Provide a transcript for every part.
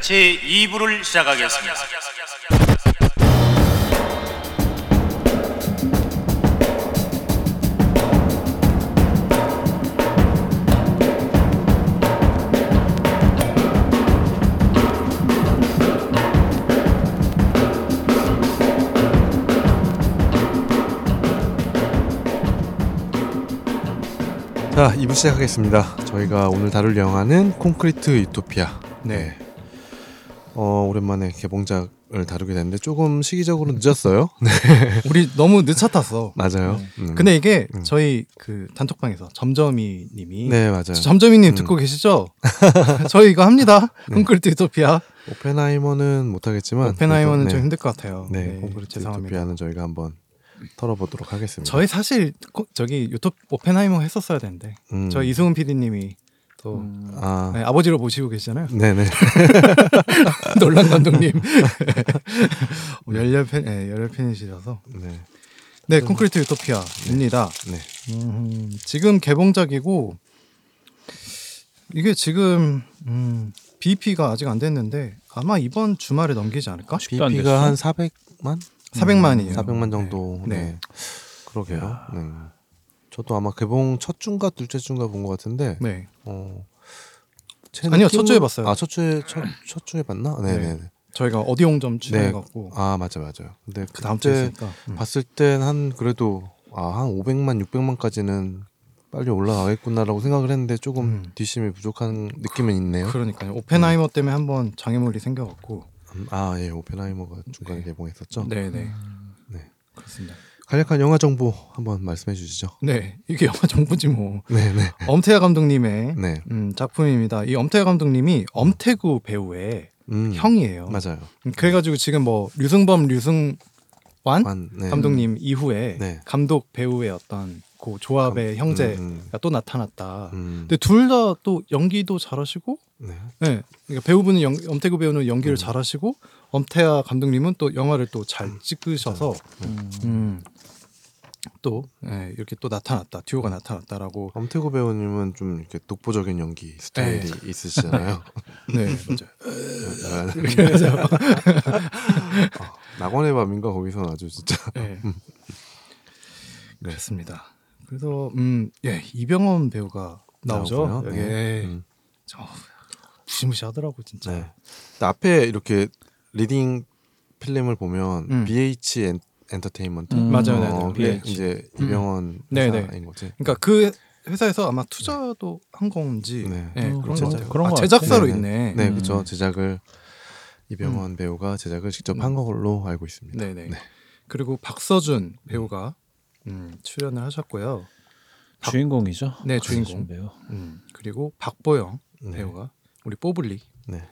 제 2부를 시작하겠습니다. 자, 2부 시작하겠습니다. 저희가 오늘 다룰 영화는 콘크리트 유토피아. 네. 어, 오랜만에 개봉작을 다루게 됐는데 조금 시기적으로 늦었어요. 네, 우리 너무 늦췄었어. 맞아요. 음. 근데 이게 음. 저희 그 단톡방에서 점점이 님이 네, 맞아요. 점점이님 음. 듣고 계시죠? 저희 이거 합니다. 네. 콘크리트 유토피아. 오펜하이머는 못하겠지만 오펜하이머는 좀 네. 힘들 것 같아요. 네, 콘크리트 죄송합니다. 유토피아는 저희가 한번 털어보도록 하겠습니다. 저희 사실 코- 저기 유토 오펜하이머 했었어야 되는데 음. 저희 이승훈 PD님이 또 아, 네, 아버지로 모시고 계시잖아요. 네네. 놀란 감독님 열렬 팬, 네, 열렬 팬이시라서 네, 네 콘크리트 유토피아입니다. 네. 음, 지금 개봉작이고 이게 지금 음, BP가 아직 안 됐는데 아마 이번 주말에 넘기지 않을까? BP가? 한 400만? 400만이에요. 400만 정도. 네. 네. 그러게요. 네. 저도 아마 개봉 첫 주인가 둘째 주인가 본 것 같은데. 네. 어. 제 아니요, 첫 주에 봤어요. 아, 첫 주에 첫, 첫 주에 봤나? 네, 네. 네. 저희가 어디용점 출연해갖고 아, 맞아 맞아요. 근데 그 다음 주에 음. 봤을 땐 한 그래도 아, 한 500만, 600만까지는 빨리 올라가겠구나라고 생각을 했는데 조금 음. 뒷심이 부족한 느낌은 있네요. 그러니까요. 오펜하이머 때문에 한번 장애물이 생겨갖고 음, 아, 예. 오펜하이머가 중간에 개봉했었죠. 네네 네. 그렇습니다. 간략한 영화 정보 한번 말씀해 주시죠. 네 이게 영화 정보지 뭐 네, 네. 엄태하 감독님의 네. 음, 작품입니다. 이 엄태하 감독님이 엄태구 배우의 음, 형이에요. 맞아요. 음, 그래가지고 지금 뭐 류승범 류승완 한, 네. 감독님 이후에 네. 감독 배우의 어떤 그 조합의 감- 형제가 음, 또 나타났다. 음, 근데 둘 다 또 연기도 잘하시고, 네. 네, 그러니까 배우분은 연, 엄태구 배우는 연기를 음. 잘하시고, 엄태하 감독님은 또 영화를 또 잘 찍으셔서 음. 음, 또 네, 이렇게 또 나타났다, 듀오가 나타났다라고. 엄태구 배우님은 좀 이렇게 독보적인 연기 스타일이 있으시잖아요. 네, 맞아요. 아, 이렇게 해서 아, 낙원의 밤인가 거기서는 아주 진짜 네. 그렇습니다. 그래서 음, 예, 이병헌 배우가 나오죠. 여기 네. 음, 저 무시무시하더라고 진짜. 네. 앞에 이렇게 leading 필름을 보면 음. BH 엔, 엔터테인먼트 음. 맞아요, 네, 어, 네. 그게 BH. 이제 음. 이병헌 네, 네. 회사인 거지. 그러니까 그 회사에서 아마 투자도 한 건지 네. 네, 음, 그런 거 같아요. 그런 아, 거 제작사로 같아요. 있네. 네, 음. 그렇죠. 제작을 이병헌 배우가 제작을 직접 한 걸로 알고 있습니다. 네, 네. 네. 그리고 박서준 배우가 음, 출연을 하셨고요. 박- 주인공이죠. 네, 주인공. 배우. 음, 그리고 박보영 네. 배우가 우리 뽀블리 네.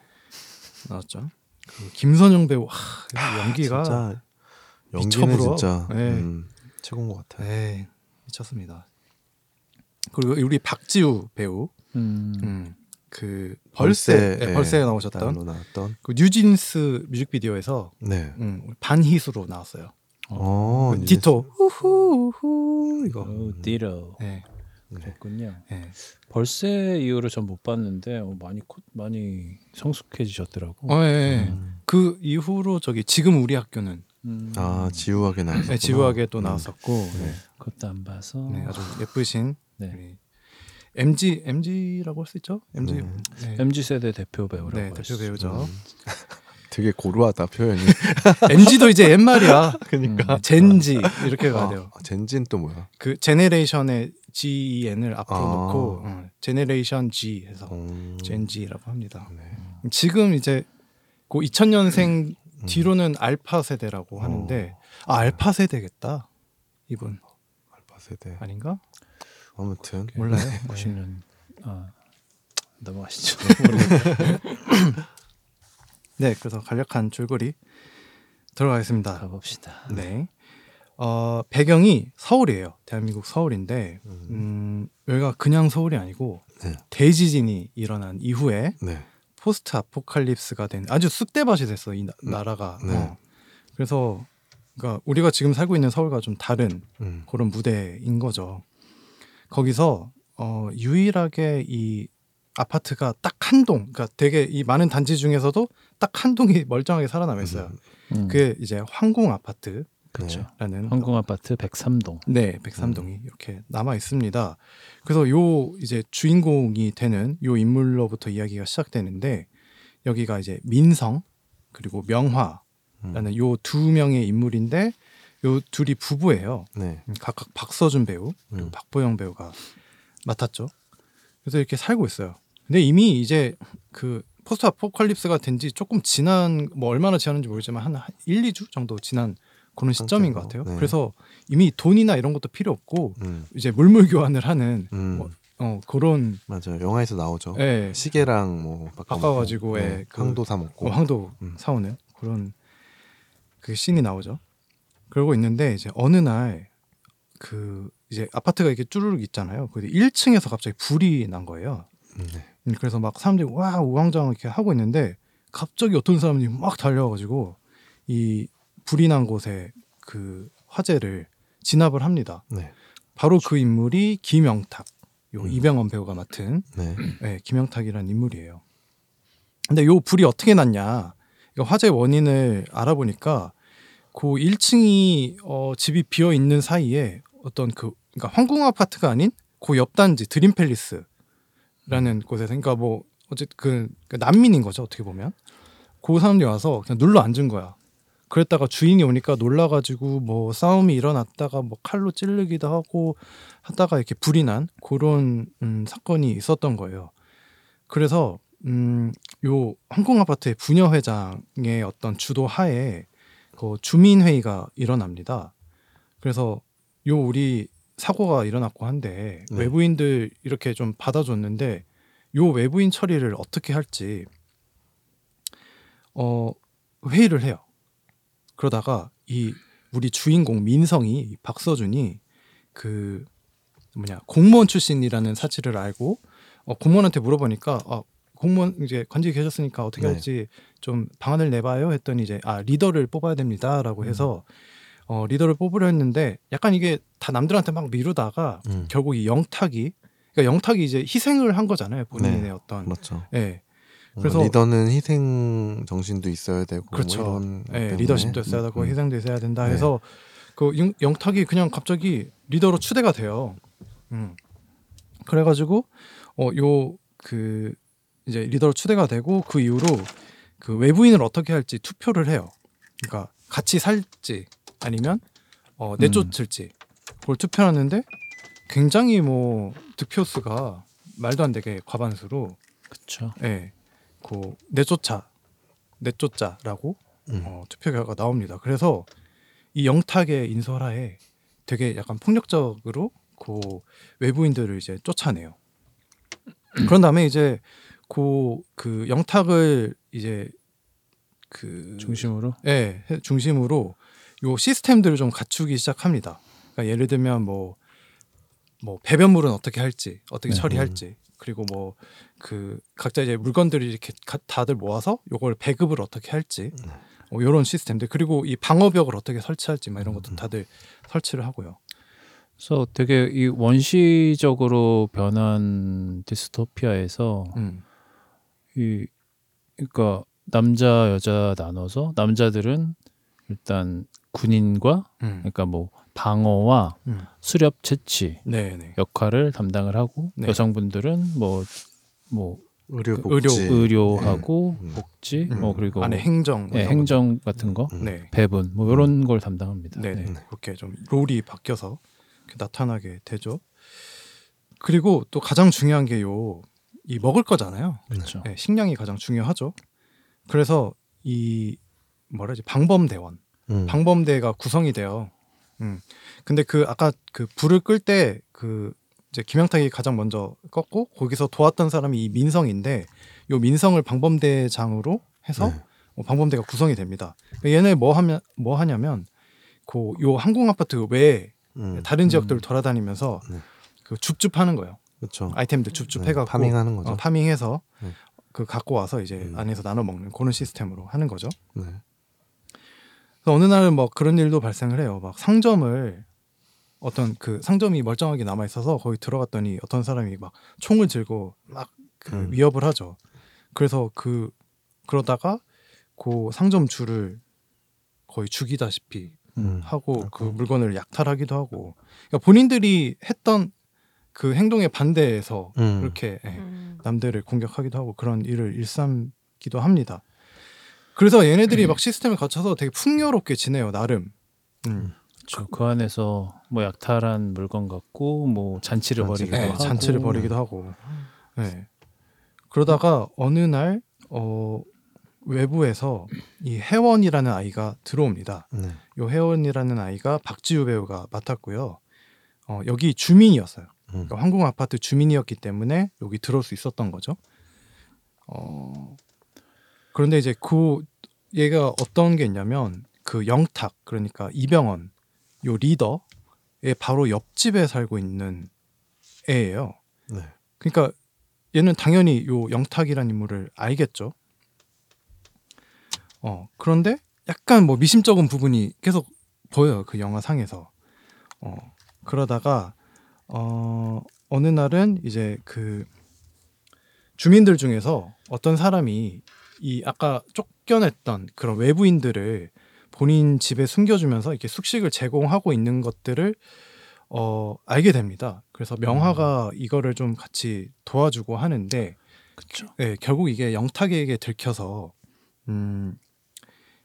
나왔죠. 그 김선영 배우 하, 연기가 진짜 연기는. 진짜 네. 음, 최고인 것 같아요. 네, 미쳤습니다. 그리고 우리 박지우 배우, 음. 음, 그 벌새, 벌새, 네, 예, 벌새에 나오셨던 나왔던. 그 뉴진스 뮤직비디오에서 네. 음, 반희수로 나왔어요. 어, 그 이제- 디토 우후 우후 이거. 오, 디로. 네, 네. 그렇군요. 네. 벌새 이후로 전 못 봤는데 어, 많이 코, 많이 성숙해지셨더라고. 어, 예, 예. 음. 그 이후로 저기 지금 우리 학교는 음. 아 지우하게 나왔었구나. 네, 지우하게 또 음. 나왔었고 네. 그것도 안 봐서. 네, 아주 예쁘신 네. 우리 MG MG라고 할 수 있죠? MG 음. 네, 세대 대표 배우라고 네할 대표. 배우죠. 음. 되게 고루하다 표현이. MZ도 이제 옛말이야. 그러니까. 음, Gen Z 이렇게 가야 아, 돼요. Gen Z는 또 뭐야? 그 generation의 GEN을 앞으로 아. 놓고 어, 제네레이션 G 해서 음. Gen Z라고 합니다. 네. 지금 이제 그 2000년생 음. 뒤로는 알파 세대라고 하는데 아 알파 세대겠다. 이분 알파 세대. 아닌가? 아무튼 몰라요. 90년. 아 넘어가시죠. 네, 그래서 간략한 줄거리 들어가겠습니다. 가봅시다. 네. 어, 배경이 서울이에요. 대한민국 서울인데, 음. 음, 여기가 그냥 서울이 아니고, 네. 대지진이 일어난 이후에 네. 포스트 아포칼립스가 된 아주 쑥대밭이 됐어, 이 나, 음. 나라가. 네. 어. 그래서, 그러니까 우리가 지금 살고 있는 서울과 좀 다른 음. 그런 무대인 거죠. 거기서, 어, 유일하게 이 아파트가 딱 한 동, 그러니까 되게 이 많은 단지 중에서도 딱 한 동이 멀쩡하게 살아남아 있어요. 음, 그게 이제 황공 아파트라는 그렇죠. 네. 황궁 아파트 103동. 네, 103동이 이렇게 남아 있습니다. 그래서 요 이제 주인공이 되는 요 인물로부터 이야기가 시작되는데 여기가 이제 민성 그리고 명화라는 요두 명의 인물인데 요 둘이 부부예요. 네. 음, 각각 박서준 배우, 그리고 음. 박보영 배우가 맡았죠. 그래서 이렇게 살고 있어요. 근데 이미 이제 그 포스트 아포칼립스가 된 지 조금 지난 뭐 얼마나 지났는지 모르지만 한 1, 2주 정도 지난 그런 시점인 것 같아요. 네. 그래서 이미 돈이나 이런 것도 필요 없고 음. 이제 물물 교환을 하는 음. 뭐, 어 그런 맞아요. 영화에서 나오죠. 예, 시계랑 뭐 바꿔가지고, 네. 예, 그- 황도 사 먹고. 어, 황도 음. 사오는 그런 그 씬이 나오죠. 그러고 있는데 이제 어느 날 그 이제 아파트가 이렇게 쭈르륵 있잖아요. 그 1층에서 갑자기 불이 난 거예요. 음, 네. 음, 그래서 막 사람들이 와 우왕좌왕 이렇게 하고 있는데 갑자기 어떤 사람이 막 달려와가지고 이 불이 난 곳에 그 화재를 진압을 합니다. 네. 바로 그 인물이 김영탁, 요 음. 이병헌 배우가 맡은 네. 네, 김영탁이라는 인물이에요. 근데 요 불이 어떻게 났냐? 화재 원인을 알아보니까 그 1층이 어, 집이 비어 있는 사이에 어떤 그 그러니까 황궁 아파트가 아닌 그옆 단지 드림 팰리스라는 곳에서 그러니까 뭐 어쨌든 그, 그 난민인 거죠 어떻게 보면 그 사람들이 와서 그냥 눌러 앉은 거야. 그랬다가 주인이 오니까 놀라가지고 뭐 싸움이 일어났다가 뭐 칼로 찌르기도 하고 하다가 이렇게 불이 난 그런 음, 사건이 있었던 거예요. 그래서 음, 요 황궁 아파트의 부녀 회장의 어떤 주도 하에 그 주민 회의가 일어납니다. 그래서 요 우리 사고가 일어났고 한데 네. 외부인들 이렇게 좀 받아줬는데 요 외부인 처리를 어떻게 할지 어 회의를 해요. 그러다가 이 우리 주인공 민성이 이 박서준이 그 뭐냐 공무원 출신이라는 사실을 알고 어, 공무원한테 물어보니까 어, 공무원 이제 관직에 계셨으니까 어떻게 네. 할지 좀 방안을 내봐요 했더니 이제 아 리더를 뽑아야 됩니다라고 해서 어, 리더를 뽑으려 했는데 약간 이게 다 남들한테 막 미루다가 음. 결국 이 영탁이 그러니까 영탁이 이제 희생을 한 거잖아요 본인의 네. 어떤 그렇죠. 예 그래서- 리더는 희생 정신도 있어야 되고 그렇죠. 뭐것 예, 때문에. 리더십도 있어야 되고 음, 희생도 있어야 된다 네. 해서 그 영, 영탁이 그냥 갑자기 리더로 추대가 돼요. 음. 그래가지고 어 요 그 이제 리더로 추대가 되고 그 이후로 그 외부인을 어떻게 할지 투표를 해요. 그러니까 같이 살지 아니면 어 내쫓을지 그걸 투표하는데 굉장히 뭐 득표수가 말도 안 되게 과반수로 그렇죠. 예, 그 내쫓아 내쫓자라고 음. 어, 투표 결과 가 나옵니다. 그래서 이 영탁의 인설하에 되게 약간 폭력적으로 그 외부인들을 이제 쫓아내요. 그런 다음에 이제 그, 그 영탁을 이제 그 중심으로 예, 해- 중심으로 요 시스템들을 좀 갖추기 시작합니다. 그러니까 예를 들면 뭐, 뭐 배변물은 어떻게 할지, 어떻게 네. 처리할지, 그리고 뭐 그 각자 이제 물건들을 이렇게 가- 다들 모아서 요걸 배급을 어떻게 할지, 뭐 이런 시스템들 그리고 이 방어벽을 어떻게 설치할지, 막 이런 것도 다들 설치를 하고요. 그래서 되게 이 원시적으로 변한 디스토피아에서 음, 이 그러니까 남자 여자 나눠서 남자들은 일단 군인과 음, 그러니까 뭐 방어와 음. 수렵 채취 네, 네, 역할을 담당을 하고 네. 여성분들은 뭐뭐 의료 그 복지 의료- 의료하고 음. 복지 음, 뭐 그리고 안에 행정, 이런 행정 같은 거 음. 네, 배분 뭐 이런 걸 담당합니다. 네, 네. 네. 그렇게 좀 롤이 바뀌어서 나타나게 되죠. 그리고 또 가장 중요한 게 요, 이 먹을 거잖아요. 그렇죠. 네, 식량이 가장 중요하죠. 그래서 이 뭐라지 방범대원, 음. 방범대가 구성이 돼요. 음. 근데 그 아까 그 불을 끌 때 그 이제 김영탁이 가장 먼저 껐고 거기서 도왔던 사람이 이 민성인데 요 민성을 방범대장으로 해서 네. 어, 방범대가 구성이 됩니다. 그러니까 얘네 뭐 하면 뭐 하냐면 그 요 항공 아파트 외에 음. 다른 지역들을 돌아다니면서 네. 그 줍줍하는 거예요. 그렇죠. 아이템들 네, 줍줍해갖고 파밍하는 거죠. 어, 파밍해서 네. 그 갖고 와서 이제 음. 안에서 나눠 먹는 그런 시스템으로 하는 거죠. 네. 그래서 어느 날은 뭐 그런 일도 발생을 해요. 막 상점을 어떤 그 상점이 멀쩡하게 남아 있어서 거기 들어갔더니 어떤 사람이 막 총을 들고 막그 음. 위협을 하죠. 그래서 그 그러다가 그 상점주를 거의 죽이다시피 음. 하고 그 아이고. 물건을 약탈하기도 하고 그러니까 본인들이 했던 그 행동에 반대해서 음. 그렇게 예, 음. 남들을 공격하기도 하고 그런 일을 일삼기도 합니다. 그래서 얘네들이 막 시스템을 갖춰서 되게 풍요롭게 지내요 나름. 음. 그렇죠. 그 안에서 뭐 약탈한 물건 갖고 뭐 잔치를 잔치를 벌이기도 네, 하고 잔치를 벌이기도 하고. 네. 그러다가 어느 날 어, 외부에서 이 혜원이라는 아이가 들어옵니다. 네. 요 혜원이라는 아이가 박지우 배우가 맡았고요. 어, 여기 주민이었어요. 음. 그러니까 황궁 아파트 주민이었기 때문에 여기 들어올 수 있었던 거죠. 어, 그런데 이제 그 얘가 어떤 게 있냐면 그 영탁 그러니까 이병헌 요 리더의 바로 옆집에 살고 있는 애예요. 네. 그러니까 얘는 당연히 요 영탁이라는 인물을 알겠죠. 어 그런데 약간 뭐 미심쩍은 부분이 계속 보여요 그 영화 상에서. 어 그러다가 어 어느 날은 이제 그 주민들 중에서 어떤 사람이 이 아까 쫓겨냈던 그런 외부인들을 본인 집에 숨겨주면서 이렇게 숙식을 제공하고 있는 것들을 어 알게 됩니다. 그래서 명화가 이거를 좀 같이 도와주고 하는데 그렇죠. 네, 결국 이게 영탁에게 들켜서 음,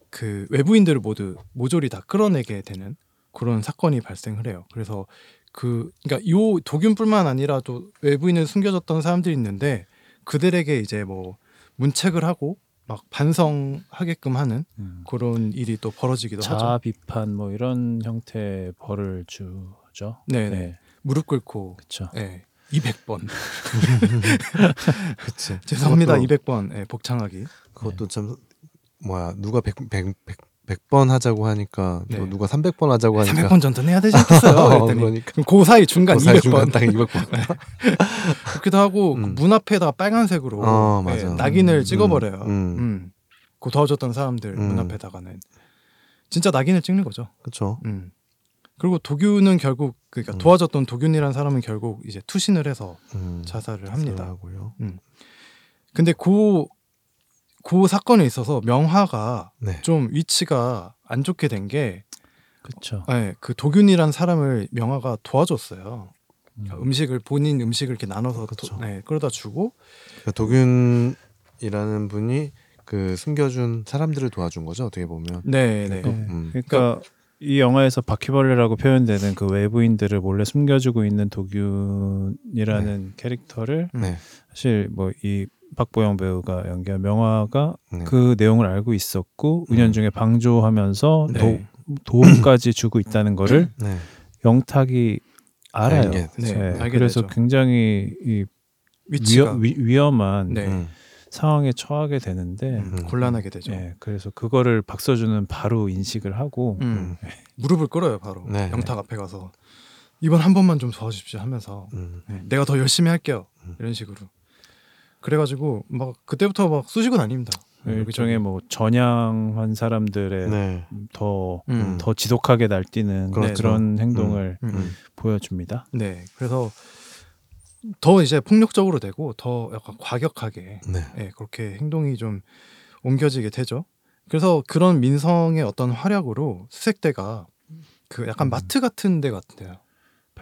그 외부인들을 모두 모조리 다 끌어내게 되는 그런 사건이 발생을 해요. 그래서 그 그러니까 요 도균뿐만 아니라 또 외부인을 숨겨졌던 사람들이 있는데 그들에게 이제 뭐 문책을 하고 막 반성하게끔 하는 음. 그런 일이 또 벌어지기도 하죠. 자아 비판 뭐 이런 형태의 벌을 주죠. 네네. 무릎 꿇고 그렇죠. 예. 200번 그치. 죄송합니다. 그것도- 200번 예, 복창하기. 그것도 참 뭐야 누가 100, 100, 100, 번 하자고 하니까 또 네. 누가 300번 하자고 하니까 300번 전도 해야 되지 않겠어요? 어, 그러니까. 그럼 그 사이 중간 그 사이 200번 중간 딱 200번. 그렇기도 하고 음. 그문 앞에다 빨간색으로 어, 예, 맞아. 낙인을 음, 찍어버려요. 음. 음. 그 도와줬던 사람들 문 음. 앞에다가는 진짜 낙인을 찍는 거죠. 그렇죠. 음. 그리고 도균은 결국 그러니까 음. 도와줬던 도균이라는 사람은 결국 이제 투신을 해서 음. 자살을 합니다. 근데 그, 그 사건에 있어서 명화가 네. 좀 위치가 안 좋게 된 게 그렇죠. 네, 그 도균이란 사람을 명화가 도와줬어요. 음. 그러니까 음식을 본인 음식을 이렇게 나눠서. 도, 네, 끌어다 주고 그러니까 도균이라는 분이 그 숨겨준 사람들을 도와준 거죠. 어떻게 보면. 네, 네. 네. 음. 그러니까 이 영화에서 바퀴벌레라고 표현되는 그 외부인들을 몰래 숨겨주고 있는 도균이라는 캐릭터를 네. 사실 뭐 이 박보영 배우가 연기한 명화가 네. 그 내용을 알고 있었고 은연중에 방조하면서 네. 도, 도움까지 주고 있다는 거를 네. 영탁이 알아요. 알게 네, 네, 알게 그래서 되죠. 굉장히 이 위치가 위험, 위, 위험한 네. 음. 상황에 처하게 되는데 음, 음. 곤란하게 되죠. 네, 그래서 그거를 박서준은 바로 인식을 하고 음, 무릎을 꿇어요 바로 네. 영탁 앞에 가서 이번 한 번만 좀 도와주십시오 하면서 음. 네, 내가 더 열심히 할게요 음. 이런 식으로 그래가지고 막 그때부터 막 쑤시고 다닙니다. 일종의 뭐 전향한 사람들의 네. 더, 음. 더 지독하게 날뛰는 그렇죠. 그런 행동을 음. 음. 보여줍니다. 네, 그래서 더 이제 폭력적으로 되고 더 약간 과격하게 네. 예, 그렇게 행동이 좀 옮겨지게 되죠. 그래서 그런 민성의 어떤 활약으로 수색대가 그 약간 음. 마트 같은 데 같아요.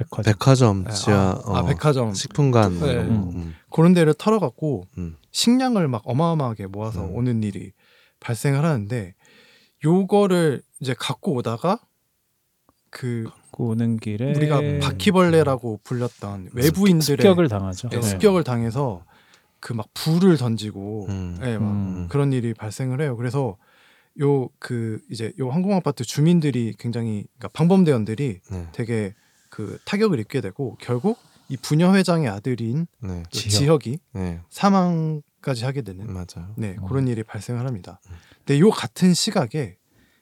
백화점. 백화점 네, 지하 아, 어, 아, 백화점 식품관 뭐 네. 음. 음. 그런 데를 털어갖고 음. 식량을 막 어마어마하게 모아서 음. 오는 일이 발생을 하는데 요거를 이제 갖고 오다가 그 갖고 오는 길에 우리가 바퀴벌레라고 불렸던 외부인들의 습격을 당하죠. 네, 네. 습격을 당해서 그 막 불을 던지고 음. 예, 막 음. 그런 일이 발생을 해요. 그래서 요그 이제 요 항공 아파트 주민들이 굉장히 그러니까 방범대원들이 네. 되게 그 타격을 입게 되고 결국 이 부녀 회장의 아들인 네. 그 지혁. 지혁 이 네. 사망까지 하게 되는 맞아요. 네 어. 그런 일이 발생을 합니다. 음. 근데 요 같은 시각에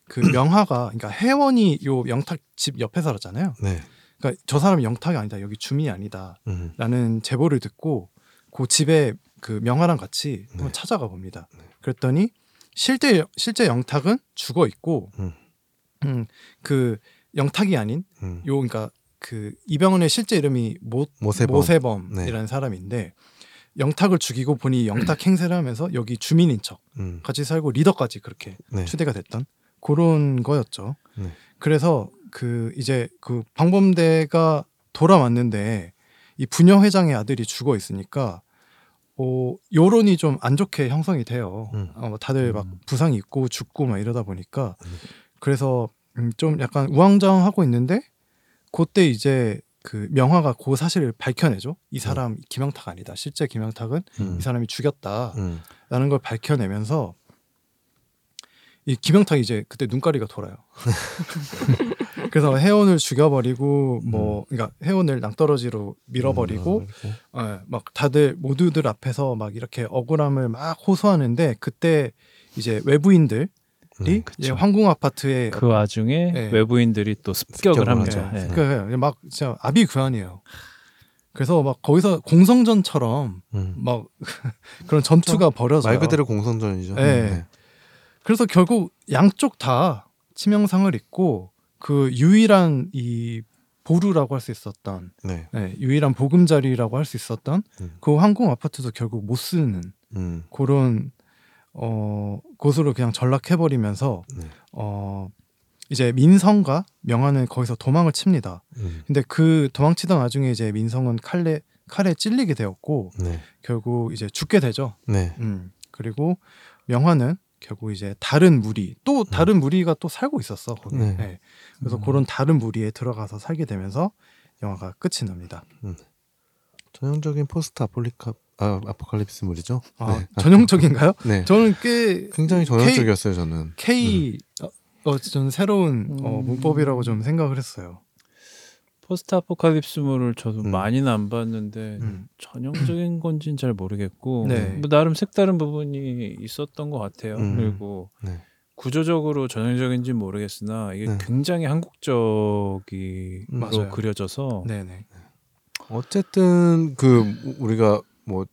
그 명화가 그러니까 혜원이 요 영탁 집 옆에 살았잖아요. 네. 그러니까 저 사람은 영탁이 아니다 여기 주민이 아니다. 음. 라는 제보를 듣고 그 집에 그 명화랑 같이 한번 네. 찾아가 봅니다. 그랬더니 실제 실제 영탁은 죽어 있고, 음. 음, 그 영탁이 아닌 음. 요 그러니까 그 이병헌의 실제 이름이 모, 모세범. 모세범이라는 네. 사람인데 영탁을 죽이고 본인이 영탁 행세를 하면서 여기 주민인 척 음. 같이 살고 리더까지 그렇게 네. 추대가 됐던 그런 거였죠. 네. 그래서 그 이제 그 방범대가 돌아왔는데 이 부녀 회장의 아들이 죽어 있으니까 어 여론이 좀 안 좋게 형성이 돼요. 음. 어, 다들 막 음. 부상 이 있고 죽고 막 이러다 보니까 음. 그래서 음, 좀 약간 우왕좌왕하고 있는데 그때 이제 그 명화가 그 사실을 밝혀내죠. 이 사람 김영탁 아니다. 실제 김영탁은 음. 이 사람이 죽였다. 음. 라는 걸 밝혀내면서 이 김영탁이 이제 그때 눈가리가 돌아요. 그래서 해원을 죽여버리고 뭐 그러니까 해원을 낭떠러지로 밀어버리고 음. 예, 막 다들 모두들 앞에서 막 이렇게 억울함을 막 호소하는데 그때 이제 외부인들이 음. 그쵸. 황궁 아파트에 그 와중에 네. 외부인들이 또 습격을 습격을 합니다. 하죠. 예. 그러니까 막 진짜 아비규환이에요. 그래서 막 거기서 공성전처럼 음. 막 그런 전투가 벌어져요. 말 그대로 공성전이죠. 네. 그래서 결국 양쪽 다 치명상을 입고 그 유일한 이 보루라고 할 수 있었던 네. 네, 유일한 보금자리라고 할 수 있었던 음. 그 항공 아파트도 결국 못 쓰는 음. 그런 어 곳으로 그냥 전락해 버리면서 네. 어 이제 민성과 명화는 거기서 도망을 칩니다. 음. 근데 그 도망치던 와중에 이제 민성은 칼에 칼에 찔리게 되었고 네. 결국 이제 죽게 되죠. 네. 음. 그리고 명화는 결국 이제 다른 무리 또 다른 무리가 또 살고 있었어 거기. 네. 네. 그래서 음. 그런 다른 무리에 들어가서 살게 되면서 영화가 끝이 납니다. 전형적인 post 아폴리카 아, 아포칼립스물이죠. 아, 네. 전형적인가요? 네. 저는 꽤 굉장히 전형적이었어요, 저는. K 어, 어, 저는 새로운 어, 음. 문법이라고 좀 생각을 했어요. 포스트 아포칼립스물을 저도 음. 많이는 안 봤는데 음. 전형적인 건지는 잘 모르겠고 네. 뭐 나름 색다른 부분이 있었던 것 같아요. 음. 그리고 네. 구조적으로 전형적인지 는 모르겠으나 이게 네. 굉장히 한국적으로. 그려져서 네네. 어쨌든 그 우리가 뭐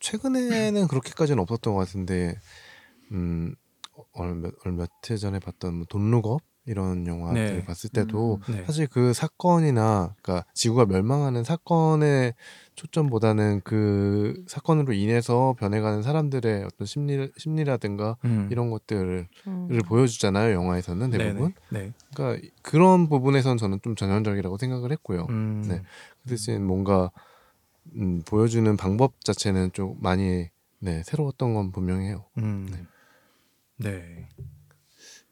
최근에는 그렇게까지는 없었던 것 같은데 음 얼마 몇해 전에 봤던 뭐 돈룩업 이런 영화들 네. 봤을 때도 네. 사실 그 사건이나 그러니까 지구가 멸망하는 사건의 초점보다는 그 사건으로 인해서 변해가는 사람들의 어떤 심리 심리라든가 음. 이런 것들을 음. 보여주잖아요 영화에서는 대부분. 네. 그러니까 그런 부분에선 저는 좀 전형적이라고 생각을 했고요 음. 네. 그 대신 뭔가 음, 보여주는 방법 자체는 좀 많이 네, 새로웠던 건 분명해요. 음. 네.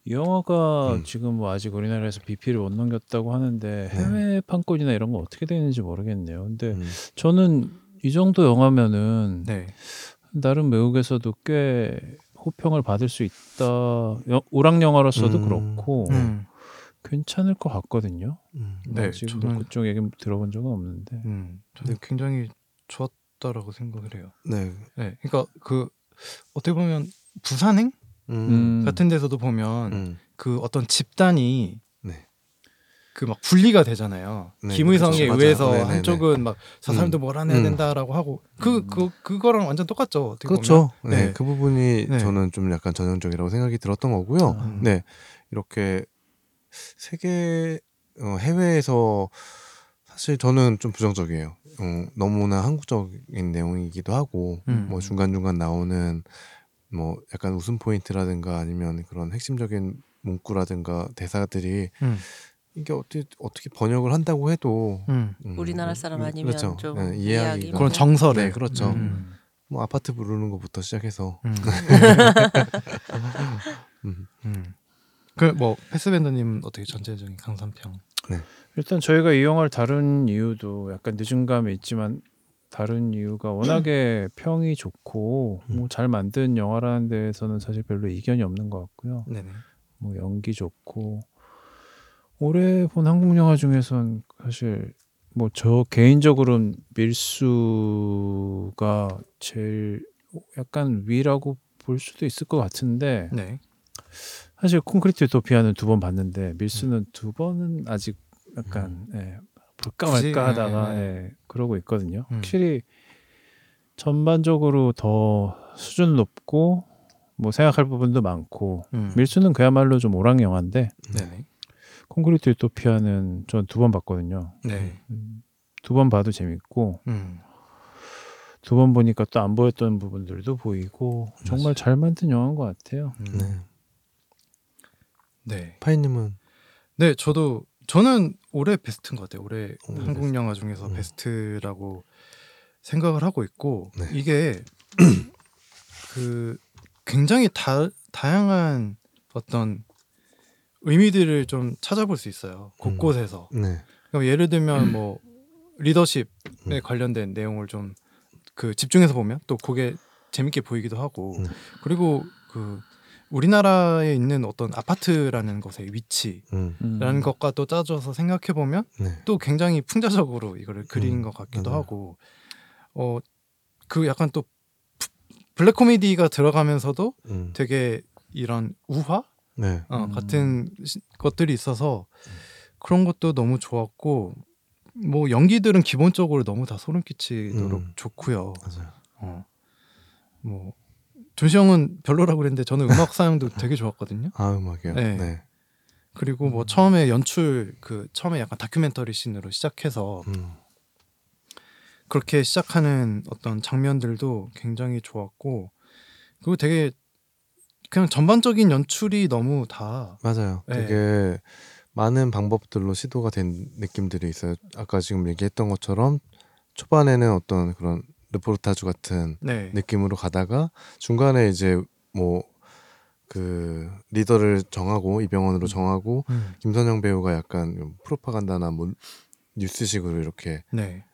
이 영화가 음. 지금 뭐 아직 우리나라에서 BP를 못 넘겼다고 하는데 네. 해외 판권이나 이런 거 어떻게 되는지 모르겠네요. 근데 음, 저는 이 정도 영화면은 네. 다른 외국에서도 꽤 호평을 받을 수 있다. 여- 오락 영화로서도 음. 그렇고 음. 괜찮을 것 같거든요. 음, 네, 아직 저는- 뭐 그쪽 얘기 들어본 적은 없는데. 음. 저는 굉장히 좋았다라고 생각을 해요. 네. 네. 그러니까 그 어떻게 보면 부산행 음, 음. 같은 데서도 보면 음, 그 어떤 집단이 네. 그막 분리가 되잖아요. 네, 김의성에 그렇죠. 의해서 네네네. 한쪽은 막 저 사람들 뭘 해야 음. 된다라고 하고 그그 그거랑 완전 똑같죠. 그렇죠. 보면. 네. 네. 그 부분이 네. 저는 좀 약간 전형적이라고 생각이 들었던 거고요. 음. 네. 이렇게 세계 어, 해외에서 사실 저는 좀 부정적이에요. 어, 너무나 한국적인 내용이기도 하고 음. 뭐 중간 중간 나오는 뭐 약간 웃음 포인트라든가 아니면 그런 핵심적인 문구라든가 대사들이 음. 이게 어떻게 어떻게 번역을 한다고 해도 음. 음, 우리나라 사람 음, 아니면 그렇죠. 좀 네, 이해하기 그런 네. 정서를 네, 그렇죠. 음. 뭐 아파트 부르는 것부터 시작해서 음. 음, 음. 그 뭐 패스밴더님 어떻게 전체적인 강산평? 일단 저희가 이 영화를 다룬 이유도 약간 늦은 감이 있지만 다른 이유가 워낙에 평이 좋고 음. 뭐잘 만든 영화라는 데에서는 사실 별로 이견이 없는 것 같고요. 네네. 뭐 연기 좋고 올해 본 한국 영화 중에선 사실 뭐 저 개인적으로는 밀수가 제일 약간 위라고 볼 수도 있을 것 같은데 네. 사실 콘크리트 유토피아는 두 번 봤는데 밀수는 두 번은 아직 약간 예, 볼까 말까 하다가 예, 예, 그러고 있거든요. 음. 확실히 전반적으로 더 수준 높고 뭐 생각할 부분도 많고 음. 밀수는 그야말로 좀 오락 영화인데 네네. 콘크리트 유토피아는 전 두 번 봤거든요. 네. 두 번 봐도 재밌고 음. 두번 보니까 또 안 보였던 부분들도 보이고 정말 잘 만든 영화인 것 같아요. 음. 네. 네. 파이님은 네, 저도 저는 올해 베스트인 것 같아요. 올해 오, 한국 영화 중에서 음. 베스트라고 생각을 하고 있고 네. 이게 그 굉장히 다 다양한 어떤 의미들을 좀 찾아볼 수 있어요. 곳곳에서. 네. 그럼 예를 들면 뭐 리더십에 음. 관련된 내용을 좀 그 집중해서 보면 또 그게 재밌게 보이기도 하고 음. 그리고 그 우리나라에 있는 어떤 아파트라는 것의 위치라는 음. 음. 것과 또 짜줘서 생각해 보면 네. 또 굉장히 풍자적으로 이거를 그린 음, 것 같기도 맞아요. 하고 어 그 약간 또 부- 블랙 코미디가 들어가면서도 음. 되게 이런 우화 네. 어, 음. 같은 시- 것들이 있어서 그런 것도 너무 좋았고 뭐 연기들은 기본적으로 너무 다 소름 끼치도록 음. 좋고요. 맞아요. 어. 뭐 존시 형은 별로라고 그랬는데 저는 음악 사용도 되게 좋았거든요. 아 음악이요. 네. 네. 그리고 뭐 처음에 연출 그 처음에 약간 다큐멘터리 씬으로 시작해서 음. 그렇게 시작하는 어떤 장면들도 굉장히 좋았고 그리고 되게 그냥 전반적인 연출이 너무 다 맞아요. 네. 되게 많은 방법들로 시도가 된 느낌들이 있어요. 아까 지금 얘기했던 것처럼 초반에는 어떤 그런 르포르타주 같은 네. 느낌으로 가다가 중간에 이제 뭐 그 리더를 정하고 이병헌으로 정하고 음. 김선영 배우가 약간 프로파간다나 뭐 뉴스식으로 이렇게 네.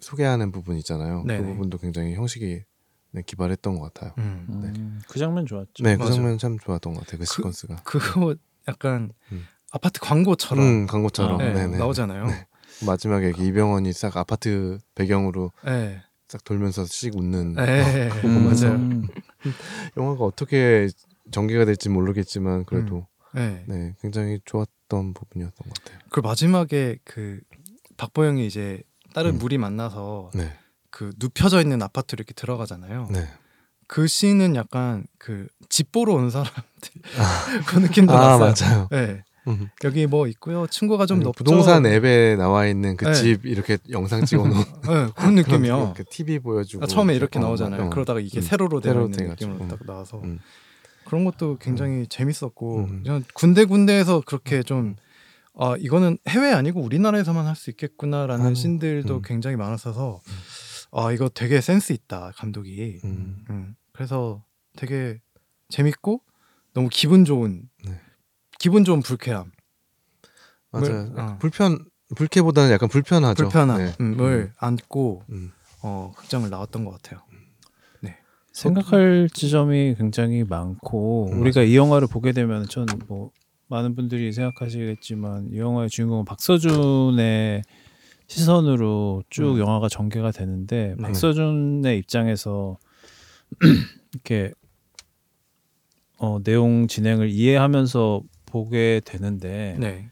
소개하는 부분 있잖아요. 그 네네. 부분도 굉장히 형식이 네, 기발했던 것 같아요. 음. 음, 그 장면 좋았죠. 네, 그. 장면 참 좋았던 것 같아요. 그 그- 시퀀스가. 그거 약간 음. 아파트 광고처럼 음, 광고처럼 네, 네네. 나오잖아요. 네. 마지막에 이렇게 이병헌이 싹 아파트 배경으로 네. 싹 돌면서 씩 웃는 네. 음. 맞아요. 음. 영화가 어떻게 전개가 될지 모르겠지만 그래도 네. 네 굉장히 좋았던 부분이었던 것 같아요. 그 마지막에 그 박보영이 이제 다른 음. 물이 만나서 네, 그 눕혀져 있는 아파트로 이렇게 들어가잖아요. 네. 그 씬은 약간 그 집 보러 온 사람들 그 느낌도 아 났어요. 맞아요. 네. 음. 여기 뭐 있고요. 친구가 좀 아니, 높죠. 부동산 앱에 나와 있는 그 네. 집 이렇게 영상 찍어놓은 네, 그런 느낌이요. 이렇게 TV 보여주고 아, 처음에 이렇게 어, 나오잖아요. 어. 그러다가 이게 음. 세로로 되어 있는. 느낌으로 딱 나와서 음. 그런 것도 굉장히 재밌었고 음. 군데 군데에서 그렇게 좀 아, 이거는 해외 아니고 우리나라에서만 할 수 있겠구나라는 아, 씬들도 음. 굉장히 많아서서 아 이거 되게 센스 있다 감독이. 음. 음, 그래서 되게 재밌고 너무 기분 좋은 네. 기분 좋은 불쾌함, 맞아요. 어. 불편 불쾌보다는 약간 불편하죠. 불편함을 네. 안고 음. 어, 극장을 나왔던 것 같아요. 생각할 지점이 굉장히 많고 음, 우리가 이 영화를 보게 되면 전뭐 많은 분들이 생각하시겠지만 이 영화의 주인공은 박서준의 시선으로 쭉 음. 영화가 전개가 되는데 네. 박서준의 입장에서 이렇게 어, 내용 진행을 이해하면서 보게 되는데 네,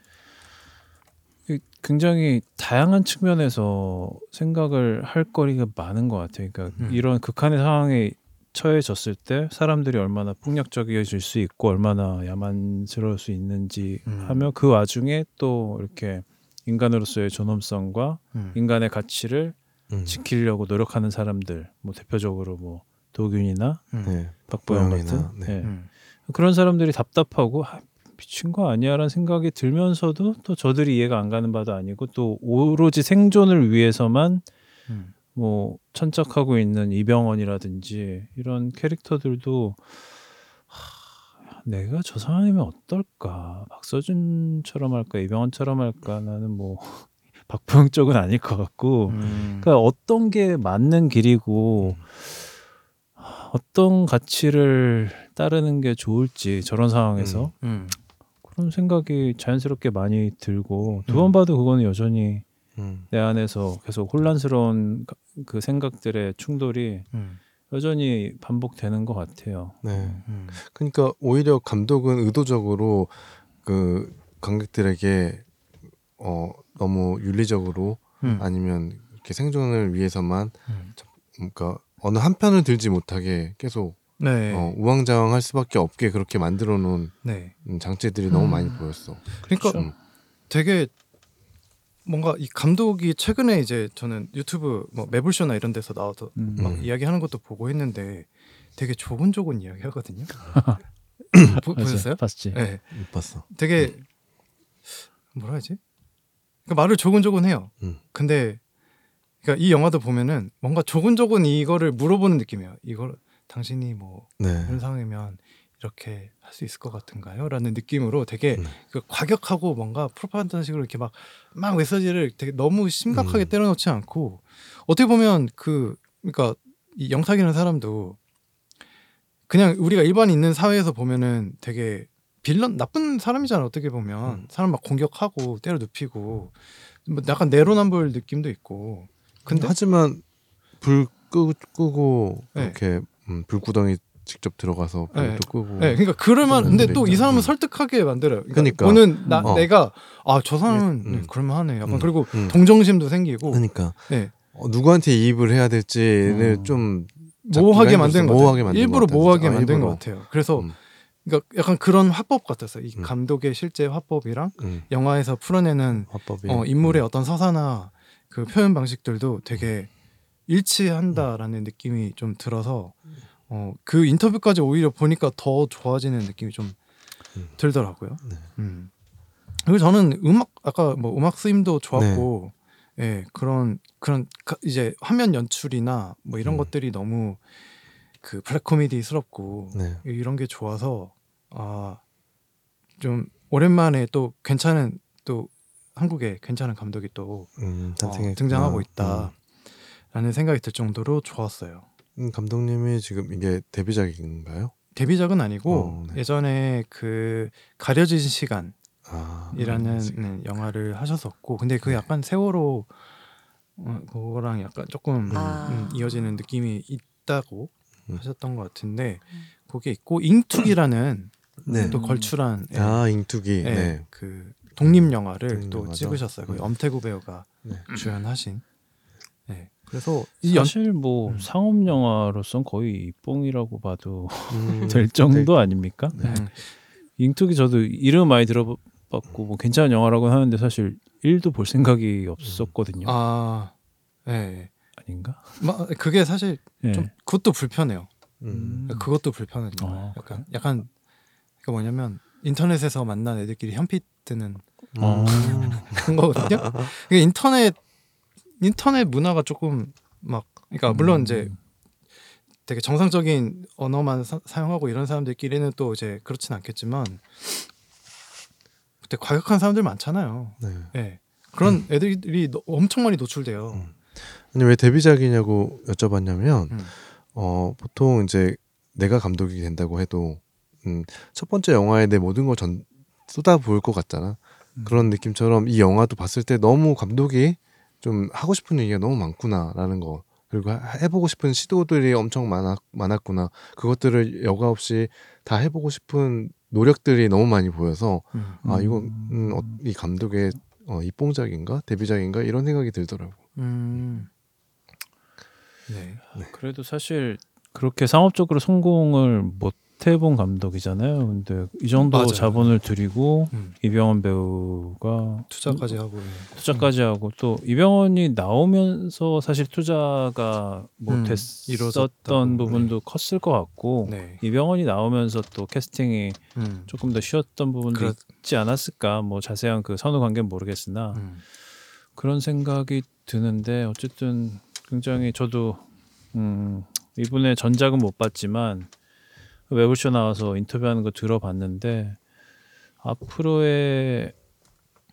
이- 굉장히 다양한 측면에서 생각을 할 거리가 많은 것 같아요. 그러니까 음. 이런 극한의 상황에 처해졌을 때 사람들이 얼마나 폭력적이어질 수 있고 얼마나 야만스러울 수 있는지 음. 하며 그 와중에 또 이렇게 인간으로서의 존엄성과 음. 인간의 가치를 음. 지키려고 노력하는 사람들, 뭐 대표적으로 뭐 도균이나 음. 네. 박보영 같은 네. 예. 음. 그런 사람들이 답답하고 아, 미친 거 아니야라는 생각이 들면서도 또 저들이 이해가 안 가는 바도 아니고 또 오로지 생존을 위해서만 음. 뭐 천착하고 있는 이병헌이라든지 이런 캐릭터들도 하, 내가 저 사람이면 어떨까 박서준처럼 할까 이병헌처럼 할까 나는 뭐 박보영 쪽은 아닐 것 같고 음. 그러니까 어떤 게 맞는 길이고 하, 어떤 가치를 따르는 게 좋을지 저런 상황에서 음. 그런 생각이 자연스럽게 많이 들고 두 음. 번 봐도 그거는 여전히 음. 내 안에서 계속 혼란스러운 가- 그 생각들의 충돌이 음. 여전히 반복되는 것 같아요. 네. 음. 그러니까 오히려 감독은 의도적으로 그 관객들에게 어 너무 윤리적으로 음. 아니면 이렇게 생존을 위해서만 음. 그러니까 어느 한 편을 들지 못하게 계속 네. 어, 우왕좌왕할 수밖에 없게 그렇게 만들어 놓은 네. 음, 장치들이 너무 많이 보였어. 그러니까 음. 되게 뭔가 이 감독이 최근에 이제 저는 유튜브 뭐 매불쇼나 이런 데서 나와서 음. 막 음. 이야기하는 것도 보고 했는데 되게 조곤조곤 이야기하거든요. 보, 맞아, 보셨어요? 봤지. 네, 못 봤어. 되게 뭐라 하지? 그러니까 말을 조곤조곤 해요. 음. 근데 그러니까 이 영화도 보면은 뭔가 조곤조곤 이거를 물어보는 느낌이에요. 이걸 당신이 뭐 네. 이런 상황이면 이렇게 할 수 있을 것 같은가요? 라는 느낌으로 되게 네. 그 과격하고 뭔가 프로파간다식으로 이렇게 막 막 메시지를 되게 너무 심각하게 음. 때려놓지 않고 어떻게 보면 그 그러니까 이 영탁이라는 사람도 그냥 우리가 일반 있는 사회에서 보면은 되게 빌런 나쁜 사람이잖아 어떻게 보면 음. 사람 막 공격하고 때려 눕히고 뭐 약간 내로남불 느낌도 있고 근데 하지만 불 끄, 끄고 네. 이렇게 음, 불구덩이 직접 들어가서 불도 네. 끄고 네, 그러니까 그럴만 근데 또 이 사람은 있죠. 설득하게 만들어요. 그러니까, 그러니까. 보는 나 어. 내가 아 저 사람은 음. 네, 그럴만하네. 약간 음. 그리고 음. 동정심도 생기고 그러니까 네, 어, 누구한테 이입을 해야 될지를 음. 좀 모호하게 만든 것 같아요. 일부러 모호하게. 아, 만든. 것 같아요. 그래서 음. 그러니까 약간 그런 화법 같았어요. 이 음. 감독의 실제 화법이랑 음, 영화에서 풀어내는 어, 인물의 음. 어떤 서사나 그 표현 방식들도 되게 일치한다라는 느낌이 좀 들어서 어, 그 인터뷰까지 오히려 보니까 더 좋아지는 느낌이 좀 음. 들더라고요. 네. 음. 그리고 저는 음악 아까 뭐 음악 쓰임도 좋았고, 네. 예 그런 그런 가- 이제 화면 연출이나 뭐 이런 음. 것들이 너무 그 블랙 코미디스럽고 네. 이런 게 좋아서 아 좀 오랜만에 또 괜찮은 또 한국에 괜찮은 감독이 또 음, 어. 등장하고 있다 라는 생각이 들 정도로 좋았어요. 음, 감독님이 지금 이게 데뷔작인가요? 데뷔작은 아니고 어, 네. 예전에 그 가려진 시간이라는 아, 음, 영화를 하셨었고 근데 그 네. 약간 세월호 어, 그거랑 약간 조금 아. 음, 이어지는 느낌이 있다고 음. 하셨던 것 같은데 그게 있고 잉투기라는 네. 또 걸출한 예, 아, 잉투기. 예, 네. 그 독립 영화를 독립 또 영화죠. 찍으셨어요. 그 음. 엄태구 배우가 네. 주연하신. 네. 그래서 사실 뭐 음. 상업 영화로선 거의 뽕이라고 봐도 음, 될 정도 아닙니까? 네. 잉투기 저도 이름 많이 들어봤고 뭐 괜찮은 영화라고 하는데 사실 1도 볼 생각이 없었거든요. 아, 네. 아닌가? 마, 그게 사실 예. 좀 그것도 불편해요. 음. 그것도 불편한 아. 약간 약간 그 뭐냐면 인터넷에서 만난 애들끼리 현피 뜨는 어. 그런 거거든요. 이게 인터넷 인터넷 문화가 조금 막 그러니까 물론 이제 되게 정상적인 언어만 사, 용하고 이런 사람들끼리는 또 이제 그렇진 않겠지만 그때 과격한 사람들 많잖아요. 네. 예. 그런 애들이 너- 엄청 많이 노출돼요. 음. 아니 왜 데뷔작이냐고 여쭤봤냐면 음. 어 보통 이제 내가 감독이 된다고 해도 음, 첫 번째 영화에 내 모든 걸 전 쏟아 부을 것 같잖아. 음. 그런 느낌처럼 이 영화도 봤을 때 너무 감독이 좀 하고 싶은 얘기가 너무 많구나라는 거 그리고 하- 해보고 싶은 시도들이 엄청 많았, 많았구나 그것들을 여과 없이 다 해보고 싶은 노력들이 너무 많이 보여서 음. 아 이거 음, 어, 이 감독의 어, 입봉작인가 데뷔작인가 이런 생각이 들더라고. 음. 네. 그래도 사실 그렇게 상업적으로 성공을 못 해본 감독이잖아요. 근데 이 정도 맞아요. 자본을 들이고 음. 이병헌 배우가 투자까지 하고 투자까지 하고 또 이병헌이 나오면서 사실 투자가 뭐 음, 됐었던. 부분도 컸을 것 같고 네. 이병헌이 나오면서 또 캐스팅이 음. 조금 더 쉬웠던 부분도 그렇- 있지 않았을까 뭐 자세한 그 선후 관계는 모르겠으나 음. 그런 생각이 드는데 어쨌든 굉장히 저도 음, 이분의 전작은 못 봤지만 웨블쇼 나와서 인터뷰하는 거 들어봤는데 앞으로의